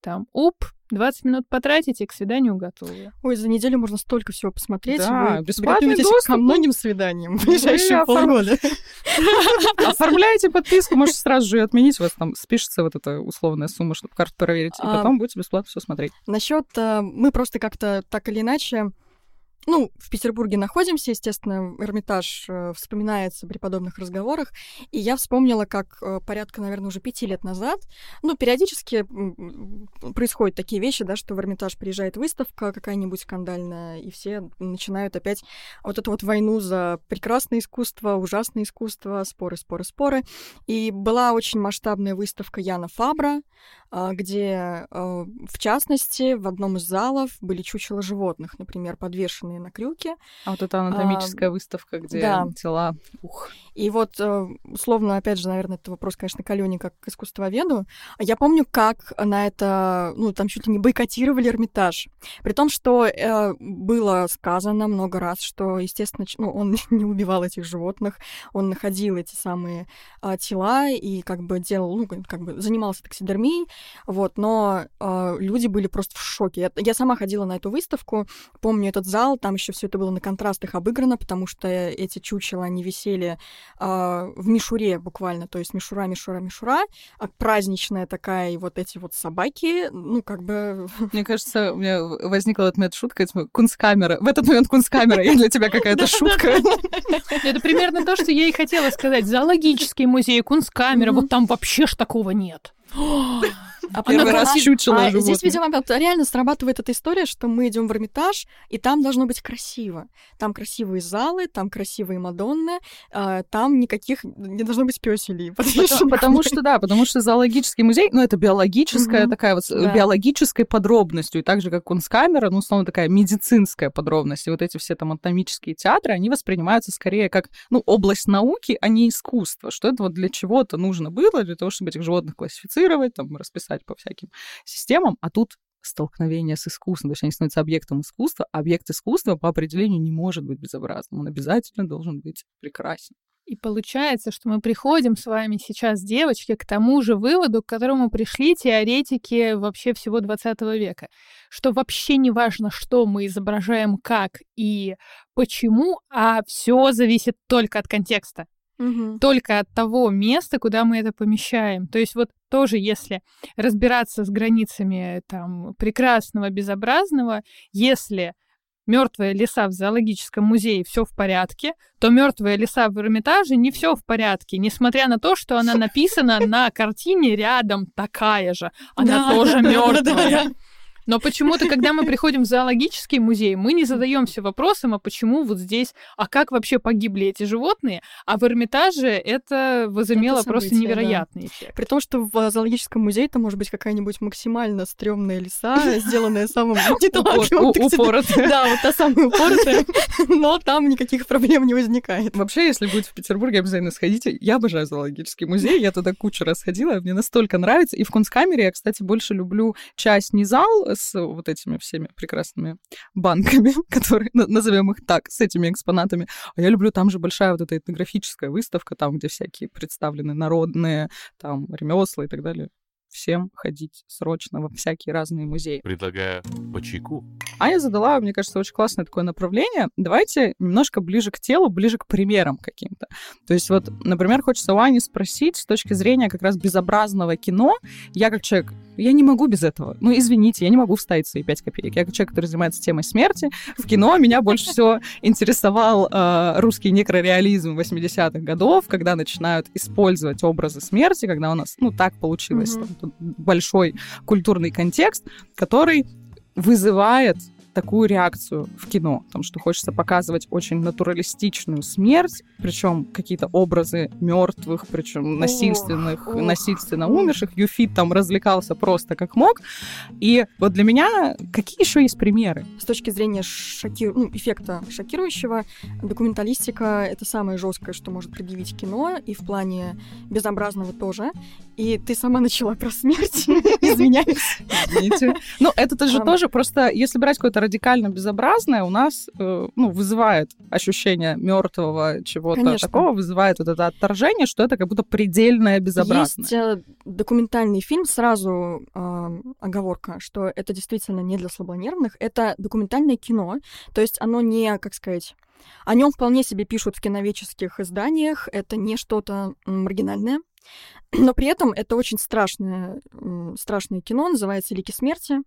Там, уп, 20 минут потратите, к свиданию готовы. Ой, за неделю можно столько всего посмотреть. Да, Вы бесплатный доступ. ко многим свиданиям в ближайшие полгода. <laughs> Оформляете подписку, можете сразу же ее отменить, у вас там спишется вот эта условная сумма, чтобы карту проверить, и А, потом будете бесплатно все смотреть. Насчет э, мы просто как-то так или иначе. Ну, в Петербурге находимся, естественно, Эрмитаж э, вспоминается при подобных разговорах. И я вспомнила, как э, порядка, наверное, уже пяти лет назад, ну, периодически происходят такие вещи, да, что в Эрмитаж приезжает выставка какая-нибудь скандальная, и все начинают опять вот эту вот войну за прекрасное искусство, ужасное искусство, споры, споры, споры. И была очень масштабная выставка Яна Фабра, а, где, э, в частности, в одном из залов были чучела животных, например, подвешенные на крюке. А вот эта анатомическая выставка, где да. тела... Ух. И вот, э, условно, опять же, наверное, это вопрос, конечно, к Алёне как к искусствоведу. Я помню, как на это, ну, там чуть ли не бойкотировали Эрмитаж. При том, что э, было сказано много раз, что, естественно, ну, он <laughs> не убивал этих животных, он находил эти самые а, тела и как бы делал, ну, как бы занимался таксидермией, вот, но э, люди были просто в шоке. Я, я сама ходила на эту выставку, помню этот зал, там еще все это было на контрастах обыграно, потому что эти чучела, они висели а, в мишуре буквально, то есть мишура, мишура, мишура, а праздничная такая, и вот эти вот собаки, ну, как бы... <laughs> Мне кажется, у меня возникла в этот момент шутка, кунсткамера. В этот момент кунсткамера, я для тебя какая-то шутка. Это примерно то, что я и хотела сказать. Зоологический музей, кунсткамера, вот там вообще ж такого нет. А Первый раз чучело а здесь, видимо, реально срабатывает эта история, что мы идем в Эрмитаж, и там должно быть красиво. Там красивые залы, там красивые Мадонны, а, там никаких не должно быть пёселей. <laughs> Потому, потому что, да, потому что зоологический музей, ну, это биологическая Мгм. такая вот, с Да. биологической подробностью, и так же, как кунсткамера, ну, условно, такая медицинская подробность. И вот эти все там анатомические театры, они воспринимаются скорее как, ну, область науки, а не искусство, что это вот для чего-то нужно было, для того, чтобы этих животных классифицировать, там, расписать по всяким системам, а тут столкновение с искусством, то есть они становятся объектом искусства, а объект искусства по определению не может быть безобразным, он обязательно должен быть прекрасен. И получается, что мы приходим с вами сейчас, девочки, к тому же выводу, к которому пришли теоретики вообще всего 20 века, что вообще не важно, что мы изображаем, как и почему, а все зависит только от контекста Мгм. только от того места, куда мы это помещаем. То есть вот тоже, если разбираться с границами там прекрасного, безобразного, если мертвые леса в зоологическом музее все в порядке, то мертвые леса в Эрмитаже не все в порядке, несмотря на то, что она <laughs> написана на картине рядом такая же, она Да, тоже да, да, мертвая. да. Но почему-то, когда мы приходим в зоологический музей, мы не задаемся вопросом, а почему вот здесь, а как вообще погибли эти животные, а в Эрмитаже это возымело Это просто событие, да. невероятный эффект. При том, что в зоологическом музее там может быть какая-нибудь максимально стрёмная лиса, сделанная самым <laughs> неталантливым У- таксидер- упоротая. Да, вот та самая упоротая, <laughs> но там никаких проблем не возникает. Вообще, если будете в Петербурге, обязательно сходите. Я обожаю зоологический музей, я туда кучу раз ходила, мне настолько нравится. И в Кунсткамере я, кстати, больше люблю часть не зал с вот этими всеми прекрасными банками, <laughs> которые, на- назовем их так, с этими экспонатами. А я люблю, там же большая вот эта этнографическая выставка, там, где всякие представлены народные, там, ремесла и так далее. Всем ходить срочно во всякие разные музеи. Предлагаю по чайку. Аня задала, мне кажется, очень классное такое направление. Давайте немножко ближе к телу, ближе к примерам каким-то. То есть вот, например, хочется у Ани спросить с точки зрения как раз безобразного кино. Я как человек, я не могу без этого. Ну, извините, я не могу вставить свои пять копеек. Я человек, который занимается темой смерти, в кино меня больше всего интересовал э, русский некрореализм 80-х годов, когда начинают использовать образы смерти, когда у нас, ну, так получилось, там, большой культурный контекст, который вызывает такую реакцию в кино, потому что хочется показывать очень натуралистичную смерть, причем какие-то образы мертвых, причем насильственных, ох. насильственно умерших. Юфит там развлекался просто как мог. И вот для меня какие еще есть примеры? С точки зрения шоки... ну, эффекта шокирующего, документалистика — это самое жесткое, что может предъявить кино, и в плане безобразного тоже. И ты сама начала про смерть. <laughs> Извиняюсь. Извините. Ну, это же тоже просто, если брать какое-то радикально безобразное у нас э, ну, вызывает ощущение мертвого чего-то Конечно. такого, вызывает вот это отторжение, что это как будто предельное безобразное. Есть э, документальный фильм, сразу э, оговорка, что это действительно не для слабонервных, это документальное кино, то есть оно не, как сказать, о нем вполне себе пишут в киновеческих изданиях, это не что-то маргинальное, но при этом это очень страшное, страшное кино, называется «Лики смерти».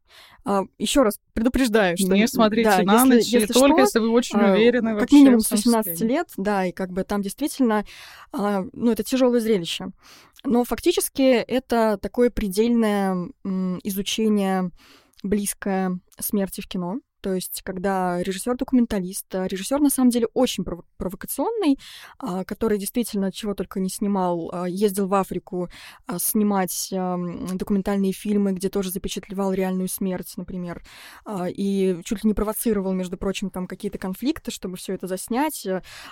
А, Еще раз предупреждаю, что... не смотрите да, на если- ночь, если только что, если вы очень а, уверены как вообще минимум с своем 18 состоянии. лет, да, и как бы там действительно, а, ну, это тяжелое зрелище. Но фактически это такое предельное изучение близкое смерти в кино. То есть, когда режиссер-документалист, а, режиссер на самом деле очень прово- провокационный, а, который действительно чего только не снимал, а, ездил в Африку снимать документальные фильмы, где тоже запечатлевал реальную смерть, например, и чуть ли не провоцировал, между прочим, там какие-то конфликты, чтобы все это заснять.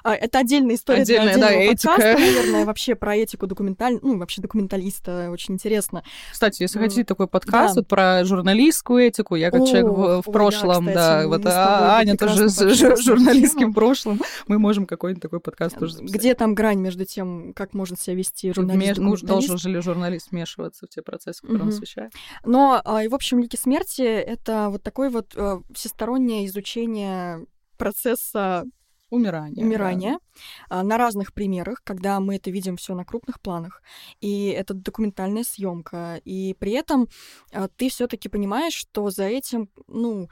Это отдельная история для Отдельная, да, отдельного этика. подкаста, <laughs> наверное, вообще про этику документаль... ну, вообще документалиста очень интересно. Кстати, если хотите такой подкаст да. вот про журналистскую этику, я как человек в, О, в прошлом, да, да, вот а, Аня тоже с журналистским тему. прошлым, мы можем какой-нибудь такой подкаст тоже записать. Где там грань между тем, как может себя вести журналист, вме- ну, должен же ли журналист вмешиваться в те процессы, которые он освещает? Но, а, и, в общем, «Лики смерти» — это вот такое вот э, всестороннее изучение процесса Умирание. умирания а, на разных примерах, когда мы это видим все на крупных планах. И это документальная съемка. И при этом ты все-таки понимаешь, что за этим, ну,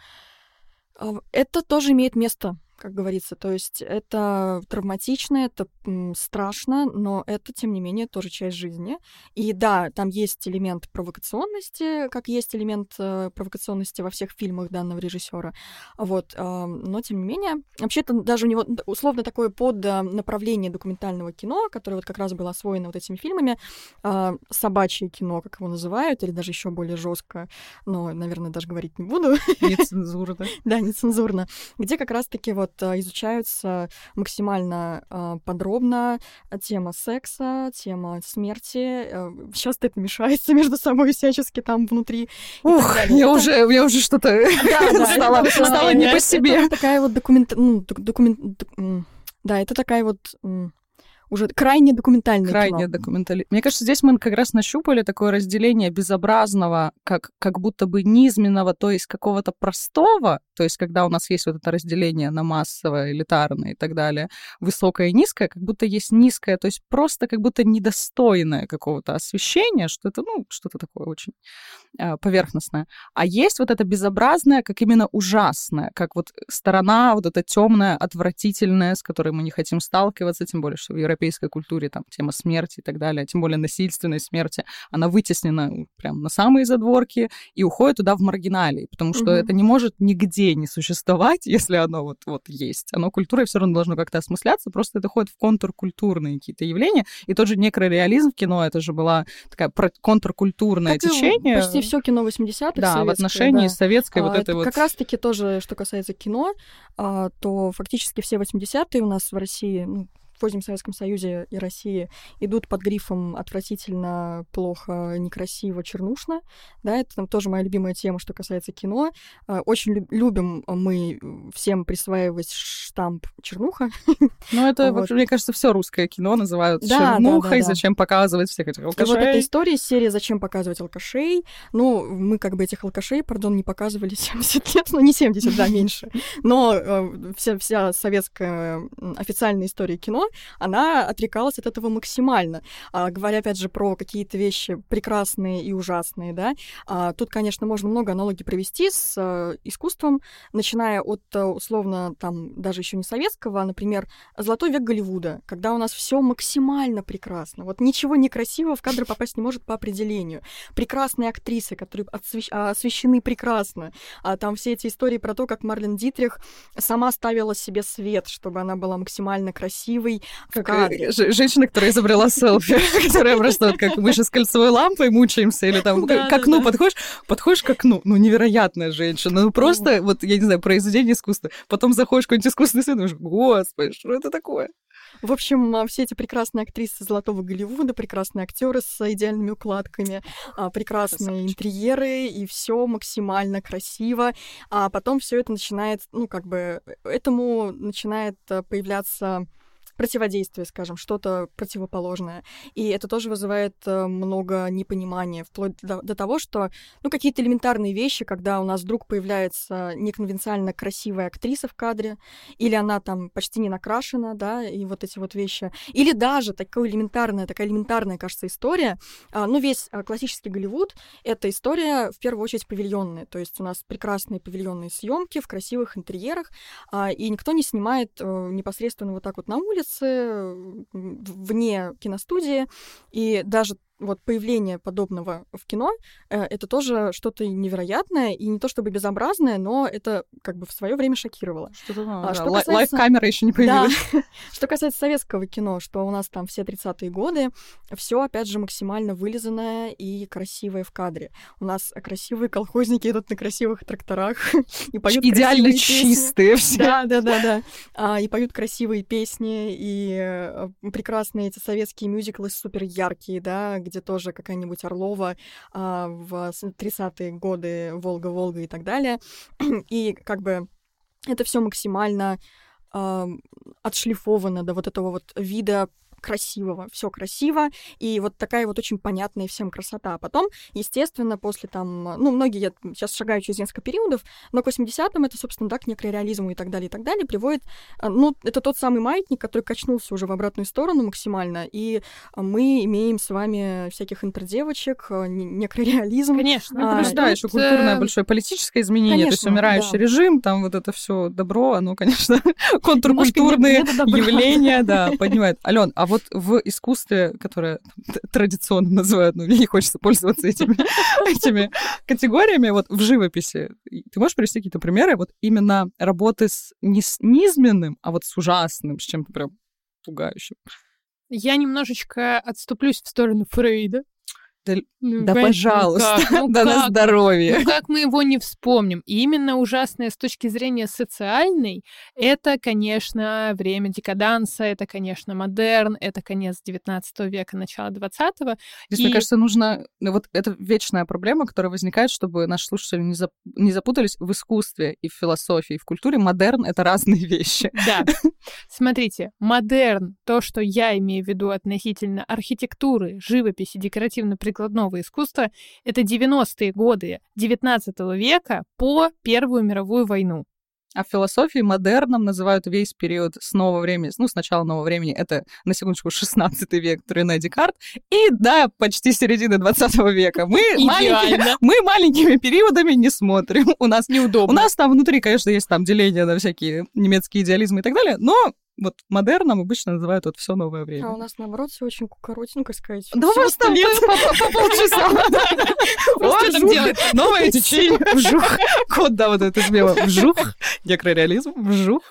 это тоже имеет место как говорится. То есть это травматично, это страшно, но это, тем не менее, тоже часть жизни. И да, там есть элемент провокационности, как есть элемент э, провокационности во всех фильмах данного режиссера. Вот, э, но тем не менее, вообще-то даже у него условно такое под э, направление документального кино, которое вот как раз было освоено вот этими фильмами, э, собачье кино, как его называют, или даже еще более жестко, но, наверное, даже говорить не буду. Нецензурно. <laughs> Да, нецензурно. Где как раз-таки вот а, изучаются максимально а, подробно тема секса, тема смерти. а, Часто это мешается <laughs> между собой всячески там внутри. Ух, я Это- уже, мне уже что-то Да, да, стало, <laughs> это вот, стало а, не по себе. это такая вот документ... ну, док- документ... Да, это такая вот уже крайне документальное Крайне кино. документали. Мне кажется, здесь мы как раз нащупали такое разделение безобразного, как, как будто бы низменного, то есть какого-то простого, то есть когда у нас есть вот это разделение на массовое, элитарное и так далее, высокое и низкое, как будто есть низкое, то есть просто как будто недостойное какого-то освещения, что это, ну, что-то такое очень э, поверхностное. А есть вот это безобразное, как именно ужасное, как вот сторона вот эта темная, отвратительная, с которой мы не хотим сталкиваться, тем более, что в европейской культуре там тема смерти и так далее, тем более насильственной смерти, она вытеснена прям на самые задворки и уходит туда в маргиналии, потому что Мгм. это не может нигде не существовать, <laughs> если оно вот, вот есть. Оно культурой все равно должно как-то осмысляться, просто это ходит в контркультурные какие-то явления. И тот же некрореализм в кино, это же была такая контркультурное Как течение. Почти все кино 80-х Да, в отношении да. советской вот А, этой вот... Как раз-таки тоже, что касается кино, а, то фактически все 80-е у нас в России, ну, позднем Советском Союзе и России идут под грифом отвратительно, плохо, некрасиво, чернушно. Да, это там тоже моя любимая тема, что касается кино. А, Очень люб- любим мы всем присваивать штамп чернуха. <laughs> Ну, это, Вот. мне кажется, все русское кино называют Да, да, чернухой, да, да. зачем показывать всех этих И вот эта алкашей. история серии «Зачем показывать алкашей?» Ну, мы как бы этих алкашей, пардон, не показывали <laughs> 70 лет, ну не 70, да, меньше. Но э, вся, вся советская официальная история кино, она отрекалась от этого максимально. А, говоря, опять же, про какие-то вещи прекрасные и ужасные, да, а, тут, конечно, можно много аналогий провести с э, искусством, начиная от, э, условно, там, даже еще не советского, а, например, золотой век Голливуда, когда у нас все максимально прекрасно. Вот ничего некрасивого в кадр попасть не может по определению. Прекрасные актрисы, которые отсвещ- а, освещены прекрасно. А там все эти истории про то, как Марлен Дитрих сама ставила себе свет, чтобы она была максимально красивой в Как, кадре. э, женщина, которая изобрела селфи, <laughs> которая просто вот как мы же с кольцевой лампой мучаемся, или там к окну подходишь, подходишь к окну, ну, невероятная женщина, ну, просто, вот, я не знаю, произведение искусства. Потом заходишь в какой-нибудь искусственный свет, думаешь, господи, что это такое? В общем, а, все эти прекрасные актрисы золотого Голливуда, прекрасные актеры с идеальными укладками, а, прекрасные интерьеры, и все максимально красиво. А потом все это начинает, ну, как бы, этому начинает а, появляться противодействие, скажем, что-то противоположное. И это тоже вызывает э, много непонимания, вплоть до, до того, что, ну, какие-то элементарные вещи, когда у нас вдруг появляется неконвенциально красивая актриса в кадре, или она там почти не накрашена, да, и вот эти вот вещи. Или даже такая элементарная, такая элементарная, кажется, история. А, ну, весь а, классический Голливуд — это история, в первую очередь, павильонная. То есть у нас прекрасные павильонные съемки в красивых интерьерах, а, и никто не снимает а, непосредственно вот так вот на улице, улице, вне киностудии, и даже вот появление подобного в кино э, это тоже что-то невероятное и не то чтобы безобразное, но это как бы в свое время шокировало. Что-то, ну, а, да. что касается... Лайв-камера еще не появилась. Да. <laughs> что касается советского кино, что у нас там все 30-е годы, все опять же максимально вылизанное и красивое в кадре. У нас красивые колхозники идут на красивых тракторах <laughs> и поют идеально чистые все. Да, да, да, да. А, и поют красивые песни и э, прекрасные эти советские мюзиклы супер яркие, да, где тоже какая-нибудь Орлова а, в 30-е годы Волга-Волга и так далее. <clears throat> И как бы это все максимально э, отшлифовано до вот этого вот вида красивого, все красиво, и вот такая вот очень понятная всем красота. А потом, естественно, после там, ну, многие, я сейчас шагаю через несколько периодов, но к 80-м это, собственно, да, к некрореализму и так далее, и так далее, приводит, а, ну, это тот самый маятник, который качнулся уже в обратную сторону максимально, и мы имеем с вами всяких интердевочек, а, некрореализм. Конечно, а, да, еще культурное э, большое политическое изменение, конечно, то есть умирающий да. режим, там вот это все добро, оно, конечно, <laughs> контркультурные явления, да, поднимает. Ален, а вот в искусстве, которое традиционно называют, ну, мне не хочется пользоваться этими, <laughs> этими категориями, вот в живописи, ты можешь привести какие-то примеры вот именно работы с не с низменным, а вот с ужасным, с чем-то прям пугающим? Я немножечко отступлюсь в сторону Фрейда, да, ну, да пожалуйста, как? Ну, <laughs> да как? на здоровье. Ну как мы его не вспомним? И именно ужасное с точки зрения социальной, это, конечно, время декаданса, это, конечно, модерн, это конец 19 века, начало 20-го. Здесь, и... мне кажется, нужно... Ну, вот это вечная проблема, которая возникает, чтобы наши слушатели не, зап... не запутались в искусстве и в философии, и в культуре. Модерн — это разные <laughs> вещи. Да. <laughs> Смотрите, модерн, то, что я имею в виду относительно архитектуры, живописи, декоративно-прикладной прикладного искусства — это 90-е годы XIX века по Первую мировую войну. А в философии модерном называют весь период с нового времени, ну, с начала нового времени, это, на секундочку, <laughs> 16 век, Рене Декарт, и, да, почти середины 20 века. Мы, <laughs> маленькими, мы маленькими периодами не смотрим. <laughs> У нас неудобно. У нас там внутри, конечно, есть там деление на всякие немецкие идеализмы и так далее, но вот модерном обычно называют вот все новое время. А у нас, наоборот, все очень кукоротин, как сказать. Да у вас там по полчаса. <laughs> Что там делать? Новое течение. Вжух. Код, да, вот это смело. Вжух. Некрореализм. Вжух.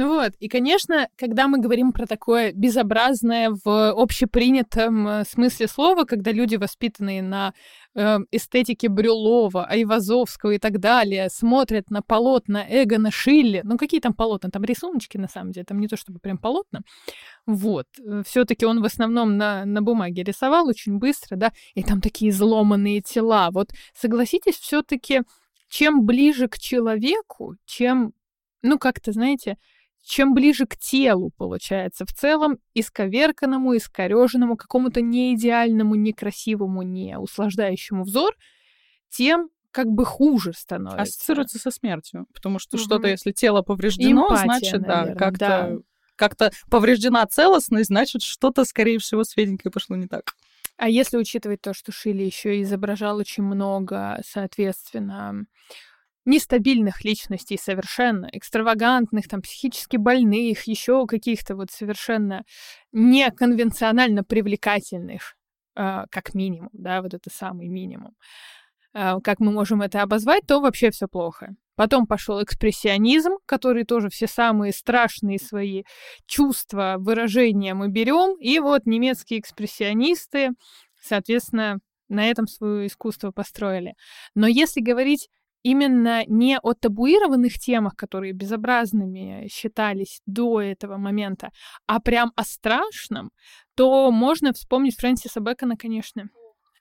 Ну вот, и, конечно, когда мы говорим про такое безобразное в общепринятом э, смысле слова, когда люди, воспитанные на э, эстетике Брюлова, Айвазовского и так далее, смотрят на полотна Эгона Шилли, ну какие там полотна, там рисуночки на самом деле, там не то чтобы прям полотна, вот, э, все таки он в основном на, на бумаге рисовал очень быстро, да, и там такие изломанные тела, вот согласитесь, все таки чем ближе к человеку, чем ну, как-то, знаете, чем ближе к телу, получается, в целом исковерканному, искореженному, какому-то неидеальному, некрасивому, не услаждающему взор, тем как бы хуже становится. Ассоциируется со смертью, потому что угу. что-то, если тело повреждено, Эмпатия, значит, наверное, да, как-то да. как-то повреждена целостность, значит, что-то, скорее всего, светенькое пошло не так. А если учитывать то, что Шили еще изображал очень много, соответственно, нестабильных личностей совершенно, экстравагантных, там, психически больных, еще каких-то вот совершенно неконвенционально привлекательных, э, как минимум, да, вот это самый минимум. Э, как мы можем это обозвать, то вообще все плохо. Потом пошел экспрессионизм, который тоже все самые страшные свои чувства, выражения мы берем. И вот немецкие экспрессионисты, соответственно, на этом свое искусство построили. Но если говорить именно не о табуированных темах, которые безобразными считались до этого момента, а прям о страшном, то можно вспомнить Фрэнсиса Бэкона, конечно,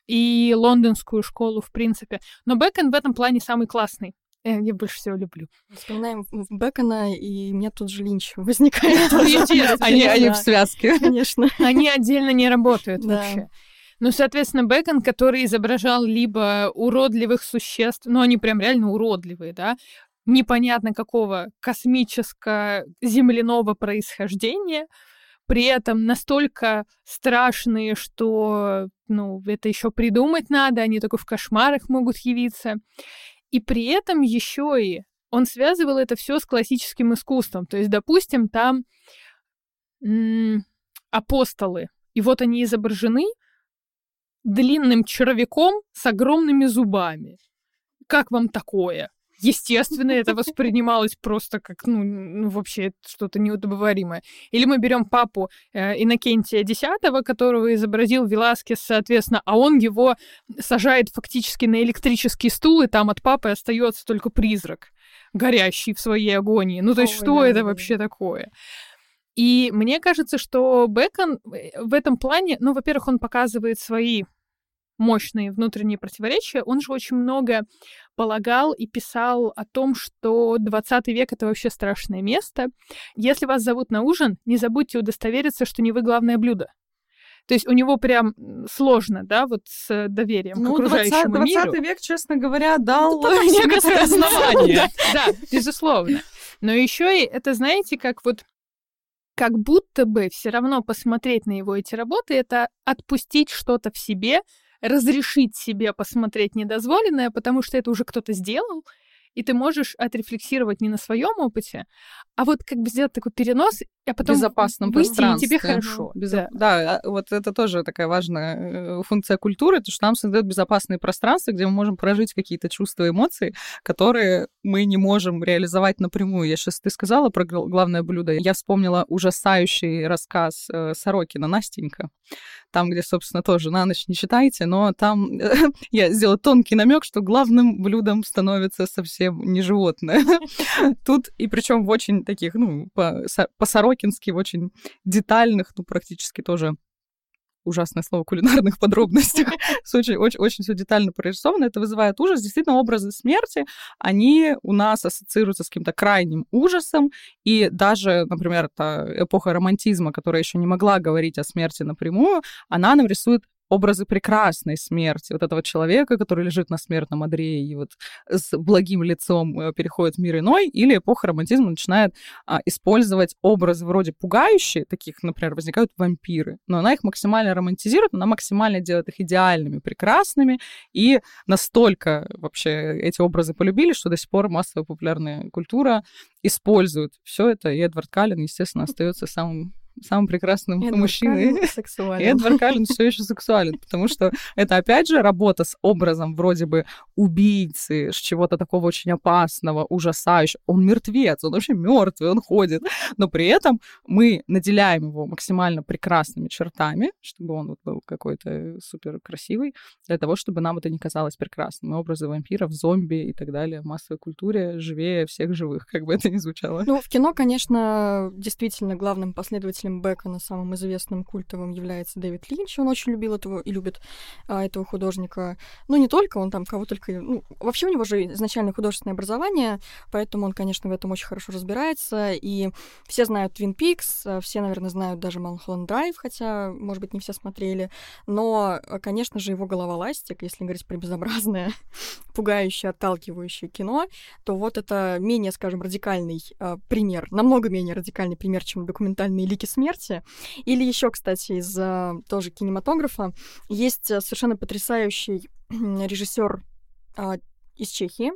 и лондонскую школу, в принципе. Но Бэкон в этом плане самый классный. Э, я больше всего люблю. Вспоминаем Бекона, и у меня тут же Линч возникает. <laughs> Они, они в связке. Конечно. <laughs> Они отдельно не работают вообще. Ну, соответственно, Бекон, который изображал либо уродливых существ, ну, они прям реально уродливые, да, непонятно какого космическо-земляного происхождения, при этом настолько страшные, что, ну, это еще придумать надо, они только в кошмарах могут явиться. И при этом еще и он связывал это все с классическим искусством. То есть, допустим, там м- апостолы, и вот они изображены длинным червяком с огромными зубами. Как вам такое? Естественно, это <laughs> воспринималось просто как, ну, ну вообще что-то неудобоваримое. Или мы берем папу э, Иннокентия X, которого изобразил Веласкес, соответственно, а он его сажает фактически на электрический стул, и там от папы остается только призрак, горящий в своей агонии. Ну, то есть, Ой, что да, это да. вообще такое? И мне кажется, что Бекон э, в этом плане, ну, во-первых, он показывает свои мощные внутренние противоречия, он же очень много полагал и писал о том, что 20 век — это вообще страшное место. Если вас зовут на ужин, не забудьте удостовериться, что не вы главное блюдо. То есть у него прям сложно, да, вот с доверием ну, к окружающему 20, 20 миру. век, честно говоря, дал ну, некоторые основания. Да, безусловно. Но еще и это, знаете, как вот как будто бы все равно посмотреть на его эти работы — это отпустить что-то в себе, разрешить себе посмотреть недозволенное, потому что это уже кто-то сделал, и ты можешь отрефлексировать не на своем опыте, а вот как бы сделать такой перенос, а потом безопасном выйти, пространстве. и тебе хорошо. Без... Да. да, а вот это тоже такая важная э, функция культуры, то что нам создает безопасные пространства, где мы можем прожить какие-то чувства и эмоции, которые мы не можем реализовать напрямую. Я сейчас ты сказала про главное блюдо, я вспомнила ужасающий рассказ э, Сорокина «Настенька», там, где, собственно, тоже на ночь не читайте, но там <laughs> я сделала тонкий намек, что главным блюдом становится совсем не животное. <laughs> Тут, и причем в очень таких, ну, по-сорокински, в очень детальных, ну, практически тоже ужасное слово, кулинарных подробностях. <laughs> очень, очень, очень все детально прорисовано. Это вызывает ужас. Действительно, образы смерти, они у нас ассоциируются с каким-то крайним ужасом. И даже, например, эпоха романтизма, которая еще не могла говорить о смерти напрямую, она нам рисует образы прекрасной смерти, вот этого человека, который лежит на смертном одре и вот с благим лицом э, переходит в мир иной, или эпоха романтизма начинает а, использовать образы вроде пугающие, таких, например, возникают вампиры, но она их максимально романтизирует, она максимально делает их идеальными, прекрасными, и настолько вообще эти образы полюбили, что до сих пор массовая популярная культура использует все это, и Эдвард Каллен, естественно, остается самым самым прекрасным Эдвард мужчиной. Каллен <laughs> Эдвард Каллен все еще сексуален, потому что это, опять же, работа с образом вроде бы убийцы, чего-то такого очень опасного, ужасающего. Он мертвец, он вообще мертвый, он ходит. Но при этом мы наделяем его максимально прекрасными чертами, чтобы он вот был какой-то супер красивый, для того, чтобы нам это не казалось прекрасным. И образы вампиров, зомби и так далее в массовой культуре живее всех живых, <laughs> как бы это ни звучало. Ну, в кино, конечно, действительно главным последователем последователем Бекона самым известным культовым является Дэвид Линч. Он очень любил этого и любит а, этого художника. Ну, не только, он там кого только... Ну, вообще у него же изначально художественное образование, поэтому он, конечно, в этом очень хорошо разбирается. И все знают Твин Пикс, а, все, наверное, знают даже Малхолланд Драйв, хотя, может быть, не все смотрели. Но, а, конечно же, его голова ластик, если говорить про безобразное, <laughs> пугающее, отталкивающее кино, то вот это менее, скажем, радикальный э, пример, намного менее радикальный пример, чем документальные лики смерти. Или еще, кстати, из э, тоже кинематографа есть э, совершенно потрясающий режиссер э, из Чехии.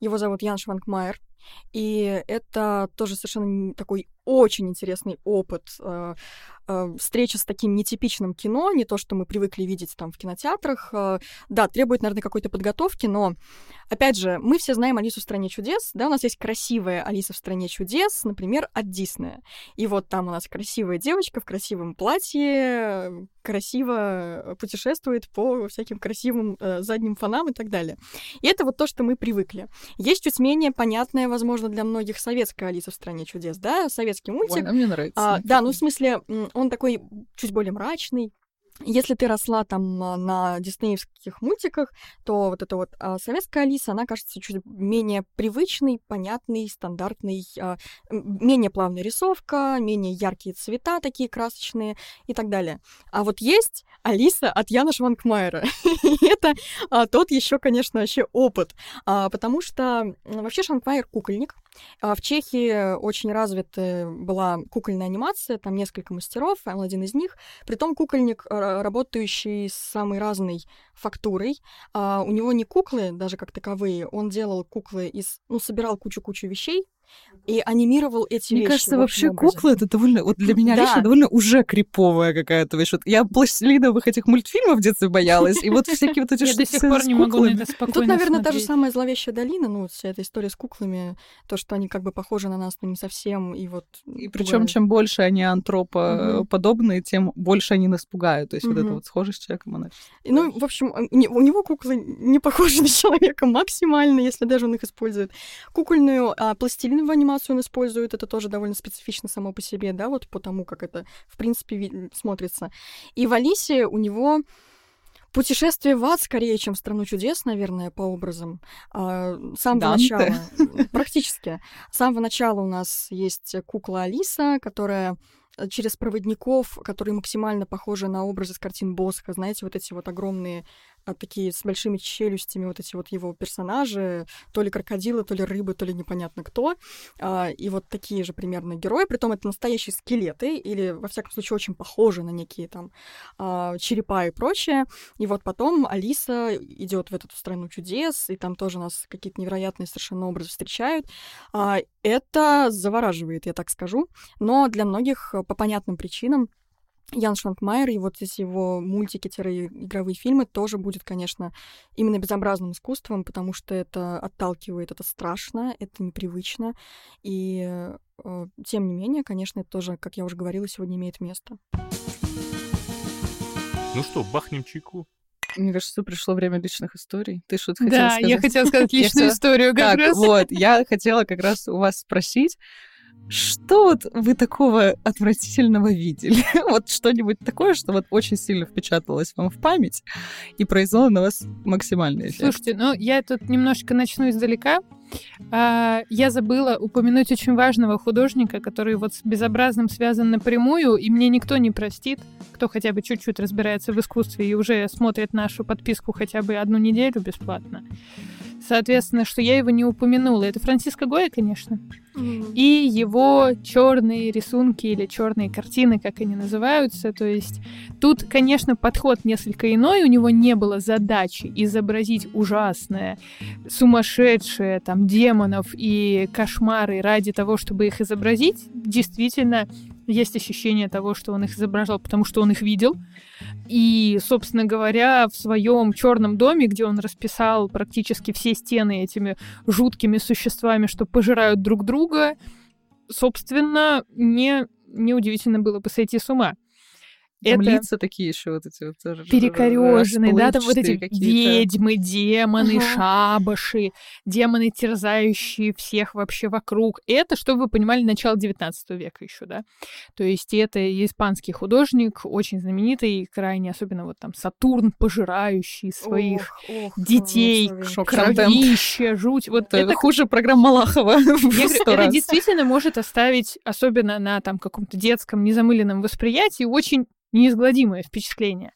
Его зовут Ян Шванкмайер. И это тоже совершенно такой очень интересный опыт э, э, встреча с таким нетипичным кино, не то, что мы привыкли видеть там в кинотеатрах, э, да, требует, наверное, какой-то подготовки, но, опять же, мы все знаем Алису в стране чудес, да, у нас есть красивая Алиса в стране чудес, например, от Диснея. И вот там у нас красивая девочка в красивом платье, красиво путешествует по всяким красивым э, задним фонам и так далее. И это вот то, что мы привыкли. Есть чуть менее понятная, возможно, для многих советская Алиса в стране чудес, да, советский мультик. Ой, мне нравится. А, да, ну в смысле, он такой чуть более мрачный, если ты росла там а, на диснеевских мультиках, то вот эта вот а, советская Алиса, она кажется чуть менее привычной, понятной, стандартной, а, менее плавная рисовка, менее яркие цвета такие красочные и так далее. А вот есть Алиса от Яна Шванкмайера. <laughs> и это а, тот еще, конечно, вообще опыт, а, потому что вообще Шванкмайер кукольник, в Чехии очень развита была кукольная анимация, там несколько мастеров, он один из них. Притом кукольник, работающий с самой разной фактурой. А у него не куклы даже как таковые, он делал куклы из... Ну, собирал кучу-кучу вещей, и анимировал эти Мне вещи. Мне кажется, вообще куклы это довольно, вот для меня да. лично довольно уже криповая какая-то вещь. Вот я пластилиновых этих мультфильмов в детстве боялась, и вот всякие вот эти Я до сих пор не могу на это спокойно Тут, наверное, та же самая зловещая долина, ну, вся эта история с куклами, то, что они как бы похожи на нас, но не совсем, и вот... И причем чем больше они антропоподобные, тем больше они нас пугают. То есть вот эта вот схожесть с человеком, она... Ну, в общем, у него куклы не похожи <laughs> на человека максимально, если даже он их использует. Кукольную а, пластилиновую анимацию он использует, это тоже довольно специфично само по себе, да, вот по тому, как это, в принципе, смотрится. И в Алисе у него Путешествие в ад скорее, чем в страну чудес, наверное, по образам. А, с самого начала. <laughs> Практически. С самого начала у нас есть кукла Алиса, которая э, через проводников, которые максимально похожи на образы с картин Босха, знаете, вот эти вот огромные такие с большими челюстями вот эти вот его персонажи, то ли крокодилы, то ли рыбы, то ли непонятно кто. А, и вот такие же примерно герои, притом это настоящие скелеты, или, во всяком случае, очень похожи на некие там а, черепа и прочее. И вот потом Алиса идет в эту страну чудес, и там тоже нас какие-то невероятные совершенно образы встречают. Это завораживает, я так скажу, но для многих по понятным причинам Ян Шванкмайер и вот эти его мультики-игровые фильмы тоже будет, конечно, именно безобразным искусством, потому что это отталкивает, это страшно, это непривычно. И э, тем не менее, конечно, это тоже, как я уже говорила, сегодня имеет место. Ну что, бахнем чайку? Мне кажется, пришло время личных историй. Ты что-то хотела да, сказать? Да, я хотела сказать личную историю как раз. Вот, я хотела как раз у вас спросить, что вот вы такого отвратительного видели? <laughs> вот что-нибудь такое, что вот очень сильно впечаталось вам в память и произвело на вас максимальный эффект? Слушайте, ну я тут немножечко начну издалека. А, я забыла упомянуть очень важного художника, который вот с безобразным связан напрямую, и мне никто не простит, кто хотя бы чуть-чуть разбирается в искусстве и уже смотрит нашу подписку хотя бы одну неделю бесплатно. Соответственно, что я его не упомянула. Это Франциско Гоя, конечно. И его черные рисунки или черные картины, как они называются. То есть тут, конечно, подход несколько иной. У него не было задачи изобразить ужасное, сумасшедшее, там, демонов и кошмары ради того, чтобы их изобразить. Действительно, есть ощущение того, что он их изображал, потому что он их видел. И, собственно говоря, в своем черном доме, где он расписал практически все стены этими жуткими существами, что пожирают друг друга, собственно, не неудивительно было бы сойти с ума. Там это... лица такие еще вот эти вот перекореженные, да, там вот эти ведьмы, демоны, ага. шабаши, демоны, терзающие всех вообще вокруг. Это, чтобы вы понимали, начало 19 века еще, да. То есть это испанский художник, очень знаменитый, крайне, особенно вот там Сатурн, пожирающий своих ох, ох, детей, кровище, жуть. Вот это, это хуже программ Малахова. <laughs> это действительно может оставить, особенно на там каком-то детском незамыленном восприятии, очень неизгладимое впечатление.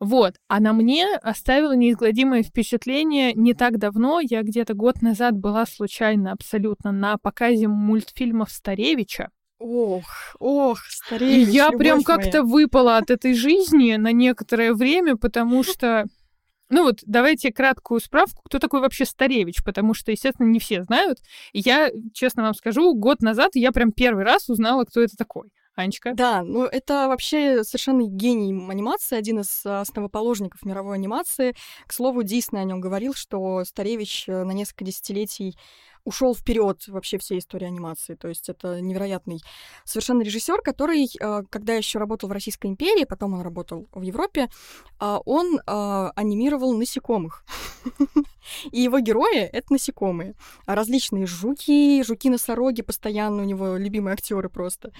Вот. А на мне оставило неизгладимое впечатление не так давно. Я где-то год назад была случайно абсолютно на показе мультфильмов Старевича. Ох, ох, Старевич, И я прям как-то выпала от этой жизни на некоторое время, потому <laughs> что... Ну вот, давайте краткую справку, кто такой вообще Старевич, потому что, естественно, не все знают. Я, честно вам скажу, год назад я прям первый раз узнала, кто это такой. Анечка? Да, ну это вообще совершенно гений анимации, один из основоположников мировой анимации. К слову, Дисней о нем говорил, что Старевич э, на несколько десятилетий ушел вперед вообще всей истории анимации. То есть это невероятный совершенно режиссер, который, э, когда еще работал в Российской империи, потом он работал в Европе, э, он э, анимировал насекомых. <laughs> И его герои — это насекомые. Различные жуки, жуки-носороги, постоянно у него любимые актеры просто,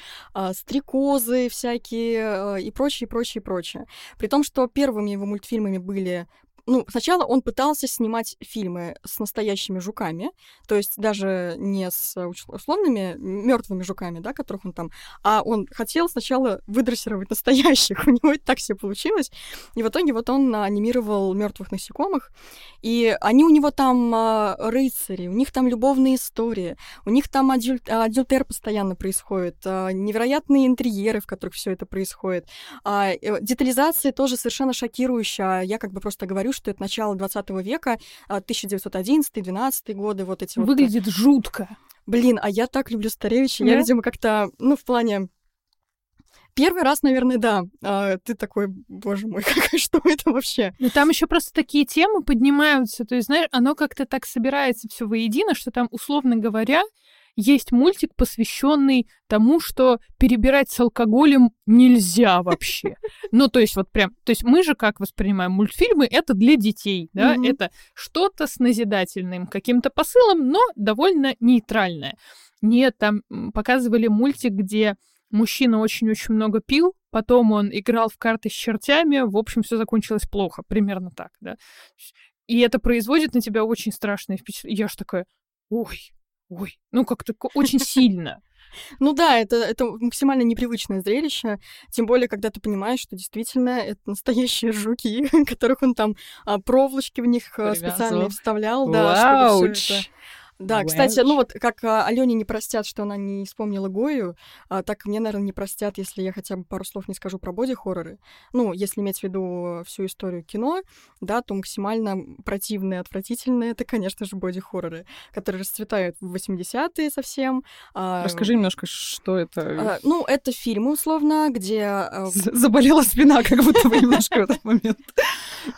стрекозы всякие и прочее, прочее, прочее. При том, что первыми его мультфильмами были ну, сначала он пытался снимать фильмы с настоящими жуками, то есть даже не с условными мертвыми жуками, да, которых он там, а он хотел сначала выдрессировать настоящих. <laughs> У него это так все получилось. И в итоге вот он анимировал мертвых насекомых, и они у него там а, рыцари, у них там любовные истории, у них там адюль... адюльтер постоянно происходит, а, невероятные интерьеры, в которых все это происходит. А, э, детализация тоже совершенно шокирующая. Я как бы просто говорю, что это начало 20 века, 1911-12 а, годы, вот эти Выглядит вот... жутко. Блин, а я так люблю Старевича. Да? Я, видимо, как-то, ну, в плане Первый раз, наверное, да. А, ты такой, боже мой, <laughs> как, что это вообще? Ну, там еще просто такие темы поднимаются. То есть, знаешь, оно как-то так собирается все воедино, что там, условно говоря, есть мультик, посвященный тому, что перебирать с алкоголем нельзя вообще. <laughs> Ну, то есть вот прям, то есть мы же как воспринимаем мультфильмы, это для детей, да, mm-hmm. это что-то с назидательным каким-то посылом, но довольно нейтральное. Нет, там показывали мультик, где мужчина очень-очень много пил, потом он играл в карты с чертями, в общем, все закончилось плохо, примерно так, да. И это производит на тебя очень страшное впечатление. Я ж такая, ой, ой, ну как-то очень сильно. <laughs> Ну да, это, это максимально непривычное зрелище, тем более, когда ты понимаешь, что действительно это настоящие жуки, <laughs> которых он там а, проволочки в них а, специально вставлял, да, чтобы все это да, кстати, ну вот как а, Алене не простят, что она не вспомнила Гою, а, так мне, наверное, не простят, если я хотя бы пару слов не скажу про боди-хорроры. Ну, если иметь в виду всю историю кино, да, то максимально противные, отвратительные, это, конечно же, боди-хорроры, которые расцветают в 80-е совсем. А, Расскажи немножко, что это. А, ну, это фильмы, условно, где... А, заболела спина, как будто бы немножко в этот момент.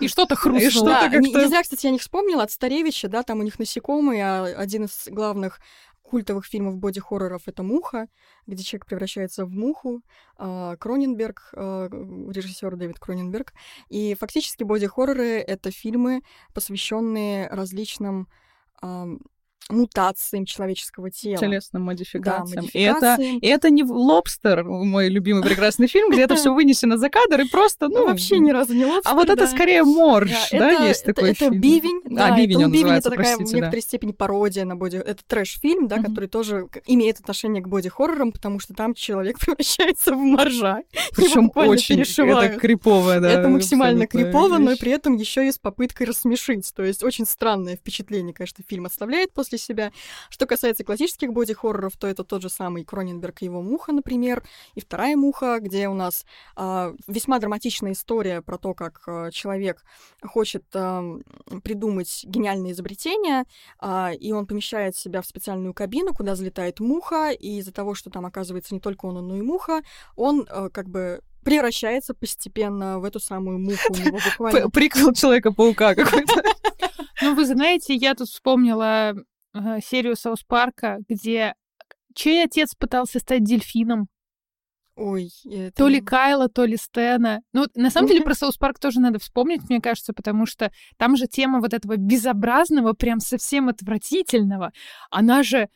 И что-то хрустнуло. Да, не зря, кстати, я них вспомнила, от Старевича, да, там у них насекомые, а один из главных культовых фильмов боди-хорроров это «Муха», где человек превращается в муху. А, Кроненберг, а, режиссер Дэвид Кроненберг. И фактически боди-хорроры — это фильмы, посвященные различным мутациям человеческого тела. Телесным модификациям. Да, модификациям. И это, это не «Лобстер», мой любимый прекрасный фильм, где это все вынесено за кадр и просто, ну... Вообще ни разу не «Лобстер», А вот это скорее «Морж», да, есть такой Это «Бивень». А, «Бивень» он называется, это такая в некоторой степени пародия на боди... Это трэш-фильм, да, который тоже имеет отношение к боди-хоррорам, потому что там человек <laughs> превращается в моржа. Причем очень это криповое, да. Это максимально крипово, но при этом еще и с попыткой рассмешить. То есть очень странное впечатление, конечно, фильм оставляет после себя. Что касается классических боди-хорроров, то это тот же самый Кроненберг и его «Муха», например, и вторая «Муха», где у нас э, весьма драматичная история про то, как э, человек хочет э, придумать гениальное изобретение, э, и он помещает себя в специальную кабину, куда залетает муха, и из-за того, что там оказывается не только он, но и муха, он э, как бы превращается постепенно в эту самую муху. У него буквально... Приквел Человека-паука какой-то. <laughs> Ну, вы знаете, я тут вспомнила э, серию Саус Парка, где чей отец пытался стать дельфином? Ой, это... То ли Кайла, то ли Стэна. Ну, на самом деле, про South Park тоже надо вспомнить, мне кажется, потому что там же тема вот этого безобразного, прям совсем отвратительного, она же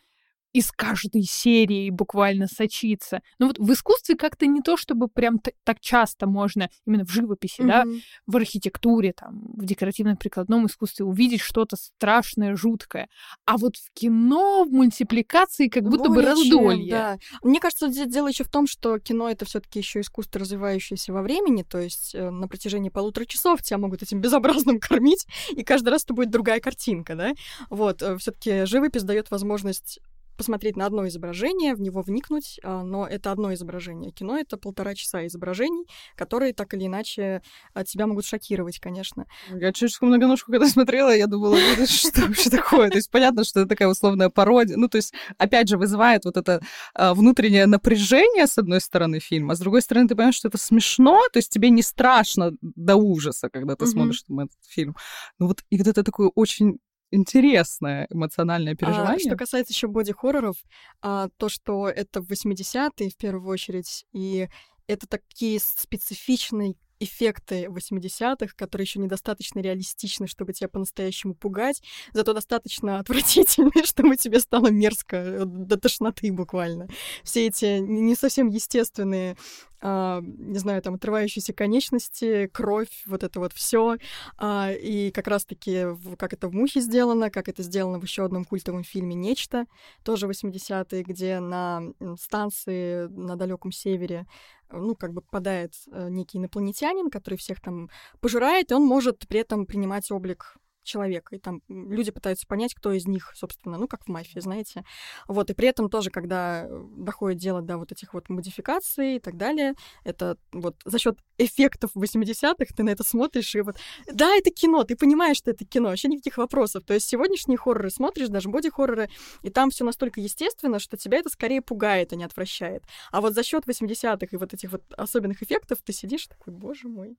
из каждой серии буквально сочится. Но вот в искусстве как-то не то, чтобы прям так часто можно именно в живописи, mm-hmm. да, в архитектуре, там, в декоративно-прикладном искусстве увидеть что-то страшное, жуткое. А вот в кино, в мультипликации как будто Более бы раздолье. Да. Мне кажется, здесь дело еще в том, что кино это все-таки еще искусство, развивающееся во времени, то есть э, на протяжении полутора часов тебя могут этим <laughs> безобразным кормить, и каждый раз это будет другая картинка, да. Вот, э, все-таки живопись дает возможность посмотреть на одно изображение, в него вникнуть, а, но это одно изображение. Кино — это полтора часа изображений, которые так или иначе от тебя могут шокировать, конечно. Я чешскую многоножку, когда <laughs> смотрела, я думала, <laughs> что вообще такое? То есть понятно, что это такая условная пародия. Ну, то есть, опять же, вызывает вот это а, внутреннее напряжение, с одной стороны, фильма, а с другой стороны, ты понимаешь, что это смешно, то есть тебе не страшно до ужаса, когда ты смотришь этот фильм. Ну вот, и вот это такое очень интересное эмоциональное переживание. А, что касается еще боди-хорроров, а, то, что это в 80-е в первую очередь, и это такие специфичные эффекты 80-х, которые еще недостаточно реалистичны, чтобы тебя по-настоящему пугать, зато достаточно <laughs> отвратительные, чтобы тебе стало мерзко э, до тошноты буквально. Все эти не совсем естественные а, не знаю, там отрывающиеся конечности, кровь, вот это вот все. А, и как раз-таки, как это в «Мухе» сделано, как это сделано в еще одном культовом фильме «Нечто», тоже 80-е, где на станции на далеком севере ну, как бы попадает э, некий инопланетянин, который всех там пожирает, и он может при этом принимать облик человека, и там люди пытаются понять, кто из них, собственно, ну, как в мафии, знаете. Вот, и при этом тоже, когда э, доходит дело до вот этих вот модификаций и так далее, это вот за счет эффектов 80-х ты на это смотришь, и вот, да, это кино, ты понимаешь, что это кино, вообще никаких вопросов. То есть сегодняшние хорроры смотришь, даже боди-хорроры, и там все настолько естественно, что тебя это скорее пугает, а не отвращает. А вот за счет 80-х и вот этих вот особенных эффектов ты сидишь такой, боже мой,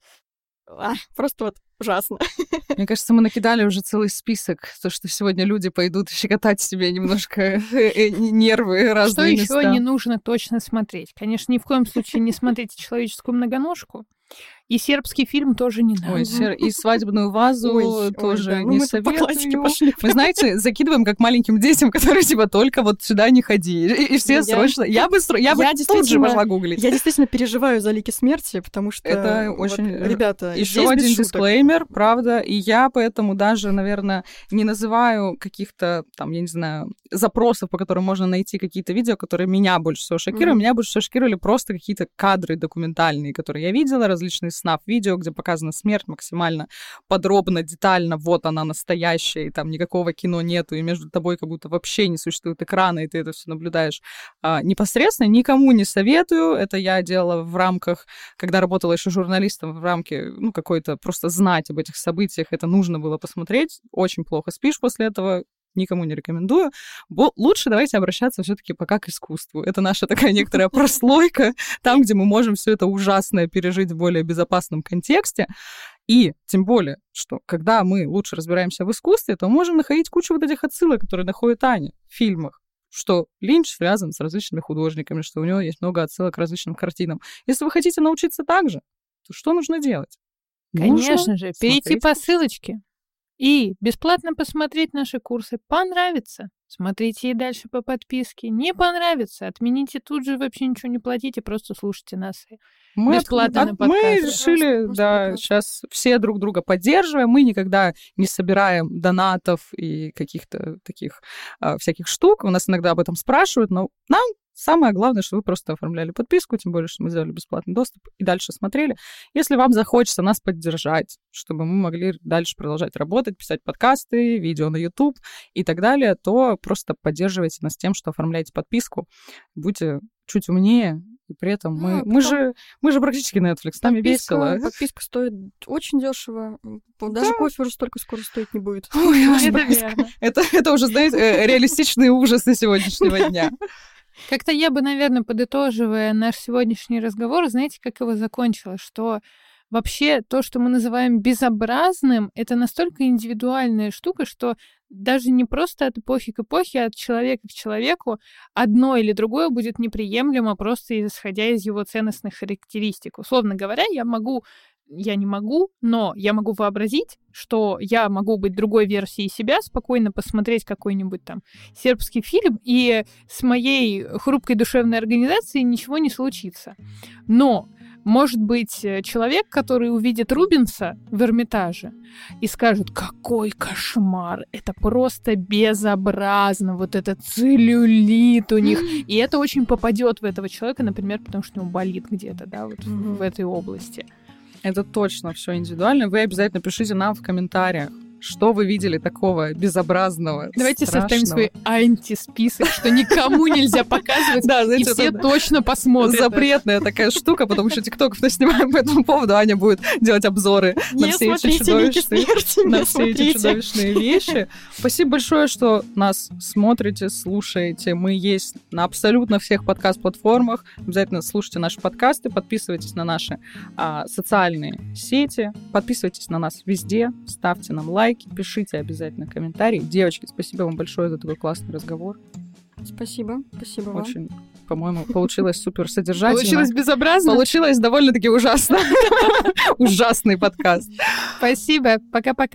а, просто вот ужасно. <laughs> Мне кажется, мы накидали уже целый список, то, что сегодня люди пойдут щекотать себе немножко э, э, нервы разные Что еще не нужно точно смотреть? Конечно, ни в коем случае не смотрите человеческую многоножку. И сербский фильм тоже не надо. Ой, сер... и свадебную вазу ой, тоже ой, да. не ну, советую. Пошли. Мы, знаете, закидываем как маленьким детям, которые типа только вот сюда не ходи. И, и все я... срочно... Я бы, я бы я тут же пошла гуглить. Я действительно переживаю за лики смерти, потому что... Это вот, очень... Ребята, Еще один дисклеймер, правда, и я поэтому даже, наверное, не называю каких-то, там, я не знаю, запросов, по которым можно найти какие-то видео, которые меня больше всего шокировали. Mm-hmm. Меня больше всего шокировали просто какие-то кадры документальные, которые я видела, различные снав видео, где показана смерть максимально подробно, детально, вот она настоящая, и там никакого кино нету, и между тобой как будто вообще не существует экрана, и ты это все наблюдаешь а, непосредственно. Никому не советую, это я делала в рамках, когда работала еще журналистом в рамке, ну, какой-то просто знать об этих событиях, это нужно было посмотреть, очень плохо спишь после этого, никому не рекомендую. Бо лучше давайте обращаться все-таки пока к искусству. Это наша такая некоторая <laughs> прослойка, там, где мы можем все это ужасное пережить в более безопасном контексте. И тем более, что когда мы лучше разбираемся в искусстве, то можем находить кучу вот этих отсылок, которые находит Аня в фильмах что Линч связан с различными художниками, что у него есть много отсылок к различным картинам. Если вы хотите научиться так же, то что нужно делать? Конечно нужно же, перейти по ссылочке и бесплатно посмотреть наши курсы. Понравится. Смотрите и дальше по подписке. Не понравится. Отмените тут же, вообще ничего не платите, просто слушайте нас. Мы, бесплатно от, на Мы решили, просто, да, просто. сейчас все друг друга поддерживаем. Мы никогда не собираем донатов и каких-то таких а, всяких штук. У нас иногда об этом спрашивают, но нам Самое главное, что вы просто оформляли подписку, тем более, что мы сделали бесплатный доступ и дальше смотрели. Если вам захочется нас поддержать, чтобы мы могли дальше продолжать работать, писать подкасты, видео на YouTube и так далее, то просто поддерживайте нас тем, что оформляете подписку. Будьте чуть умнее, и при этом мы, а, мы, же, мы же практически Netflix, с нами весело. Подписка стоит очень дешево. Даже да. кофе уже столько скоро стоить не будет. Ой, <laughs> это, это, это уже, знаете, э, реалистичные ужасы сегодняшнего дня. <laughs> Как-то я бы, наверное, подытоживая наш сегодняшний разговор, знаете, как его закончила, что вообще то, что мы называем безобразным, это настолько индивидуальная штука, что даже не просто от эпохи к эпохе, а от человека к человеку одно или другое будет неприемлемо, просто исходя из его ценностных характеристик. Условно говоря, я могу я не могу, но я могу вообразить, что я могу быть другой версией себя, спокойно посмотреть какой-нибудь там сербский фильм, и с моей хрупкой душевной организацией ничего не случится. Но может быть э, человек, который увидит Рубинса в Эрмитаже и скажет, какой кошмар, это просто безобразно, вот этот целлюлит у них. И это очень попадет в этого человека, например, потому что у него болит где-то, да, вот в этой области. Это точно все индивидуально. Вы обязательно пишите нам в комментариях, что вы видели такого безобразного, Давайте составим свой антисписок, что никому нельзя показывать, Да, и знаете, все это точно посмотрят. запретная такая штука, потому что тиктоков мы снимаем по этому поводу, Аня будет делать обзоры на все эти смотрите «Лики чудовищные смерти», на все эти чудовищные вещи. Спасибо большое, что нас смотрите, слушаете. Мы есть на абсолютно всех подкаст-платформах. Обязательно слушайте наши подкасты, подписывайтесь на наши а, социальные сети, подписывайтесь на нас везде, ставьте нам лайки, пишите обязательно комментарии. Девочки, спасибо вам большое за такой классный разговор. Спасибо, спасибо вам. Очень, по-моему, получилось супер содержательно. Получилось безобразно. Получилось довольно-таки ужасно. <laughs> Ужасный подкаст. Спасибо. Пока-пока.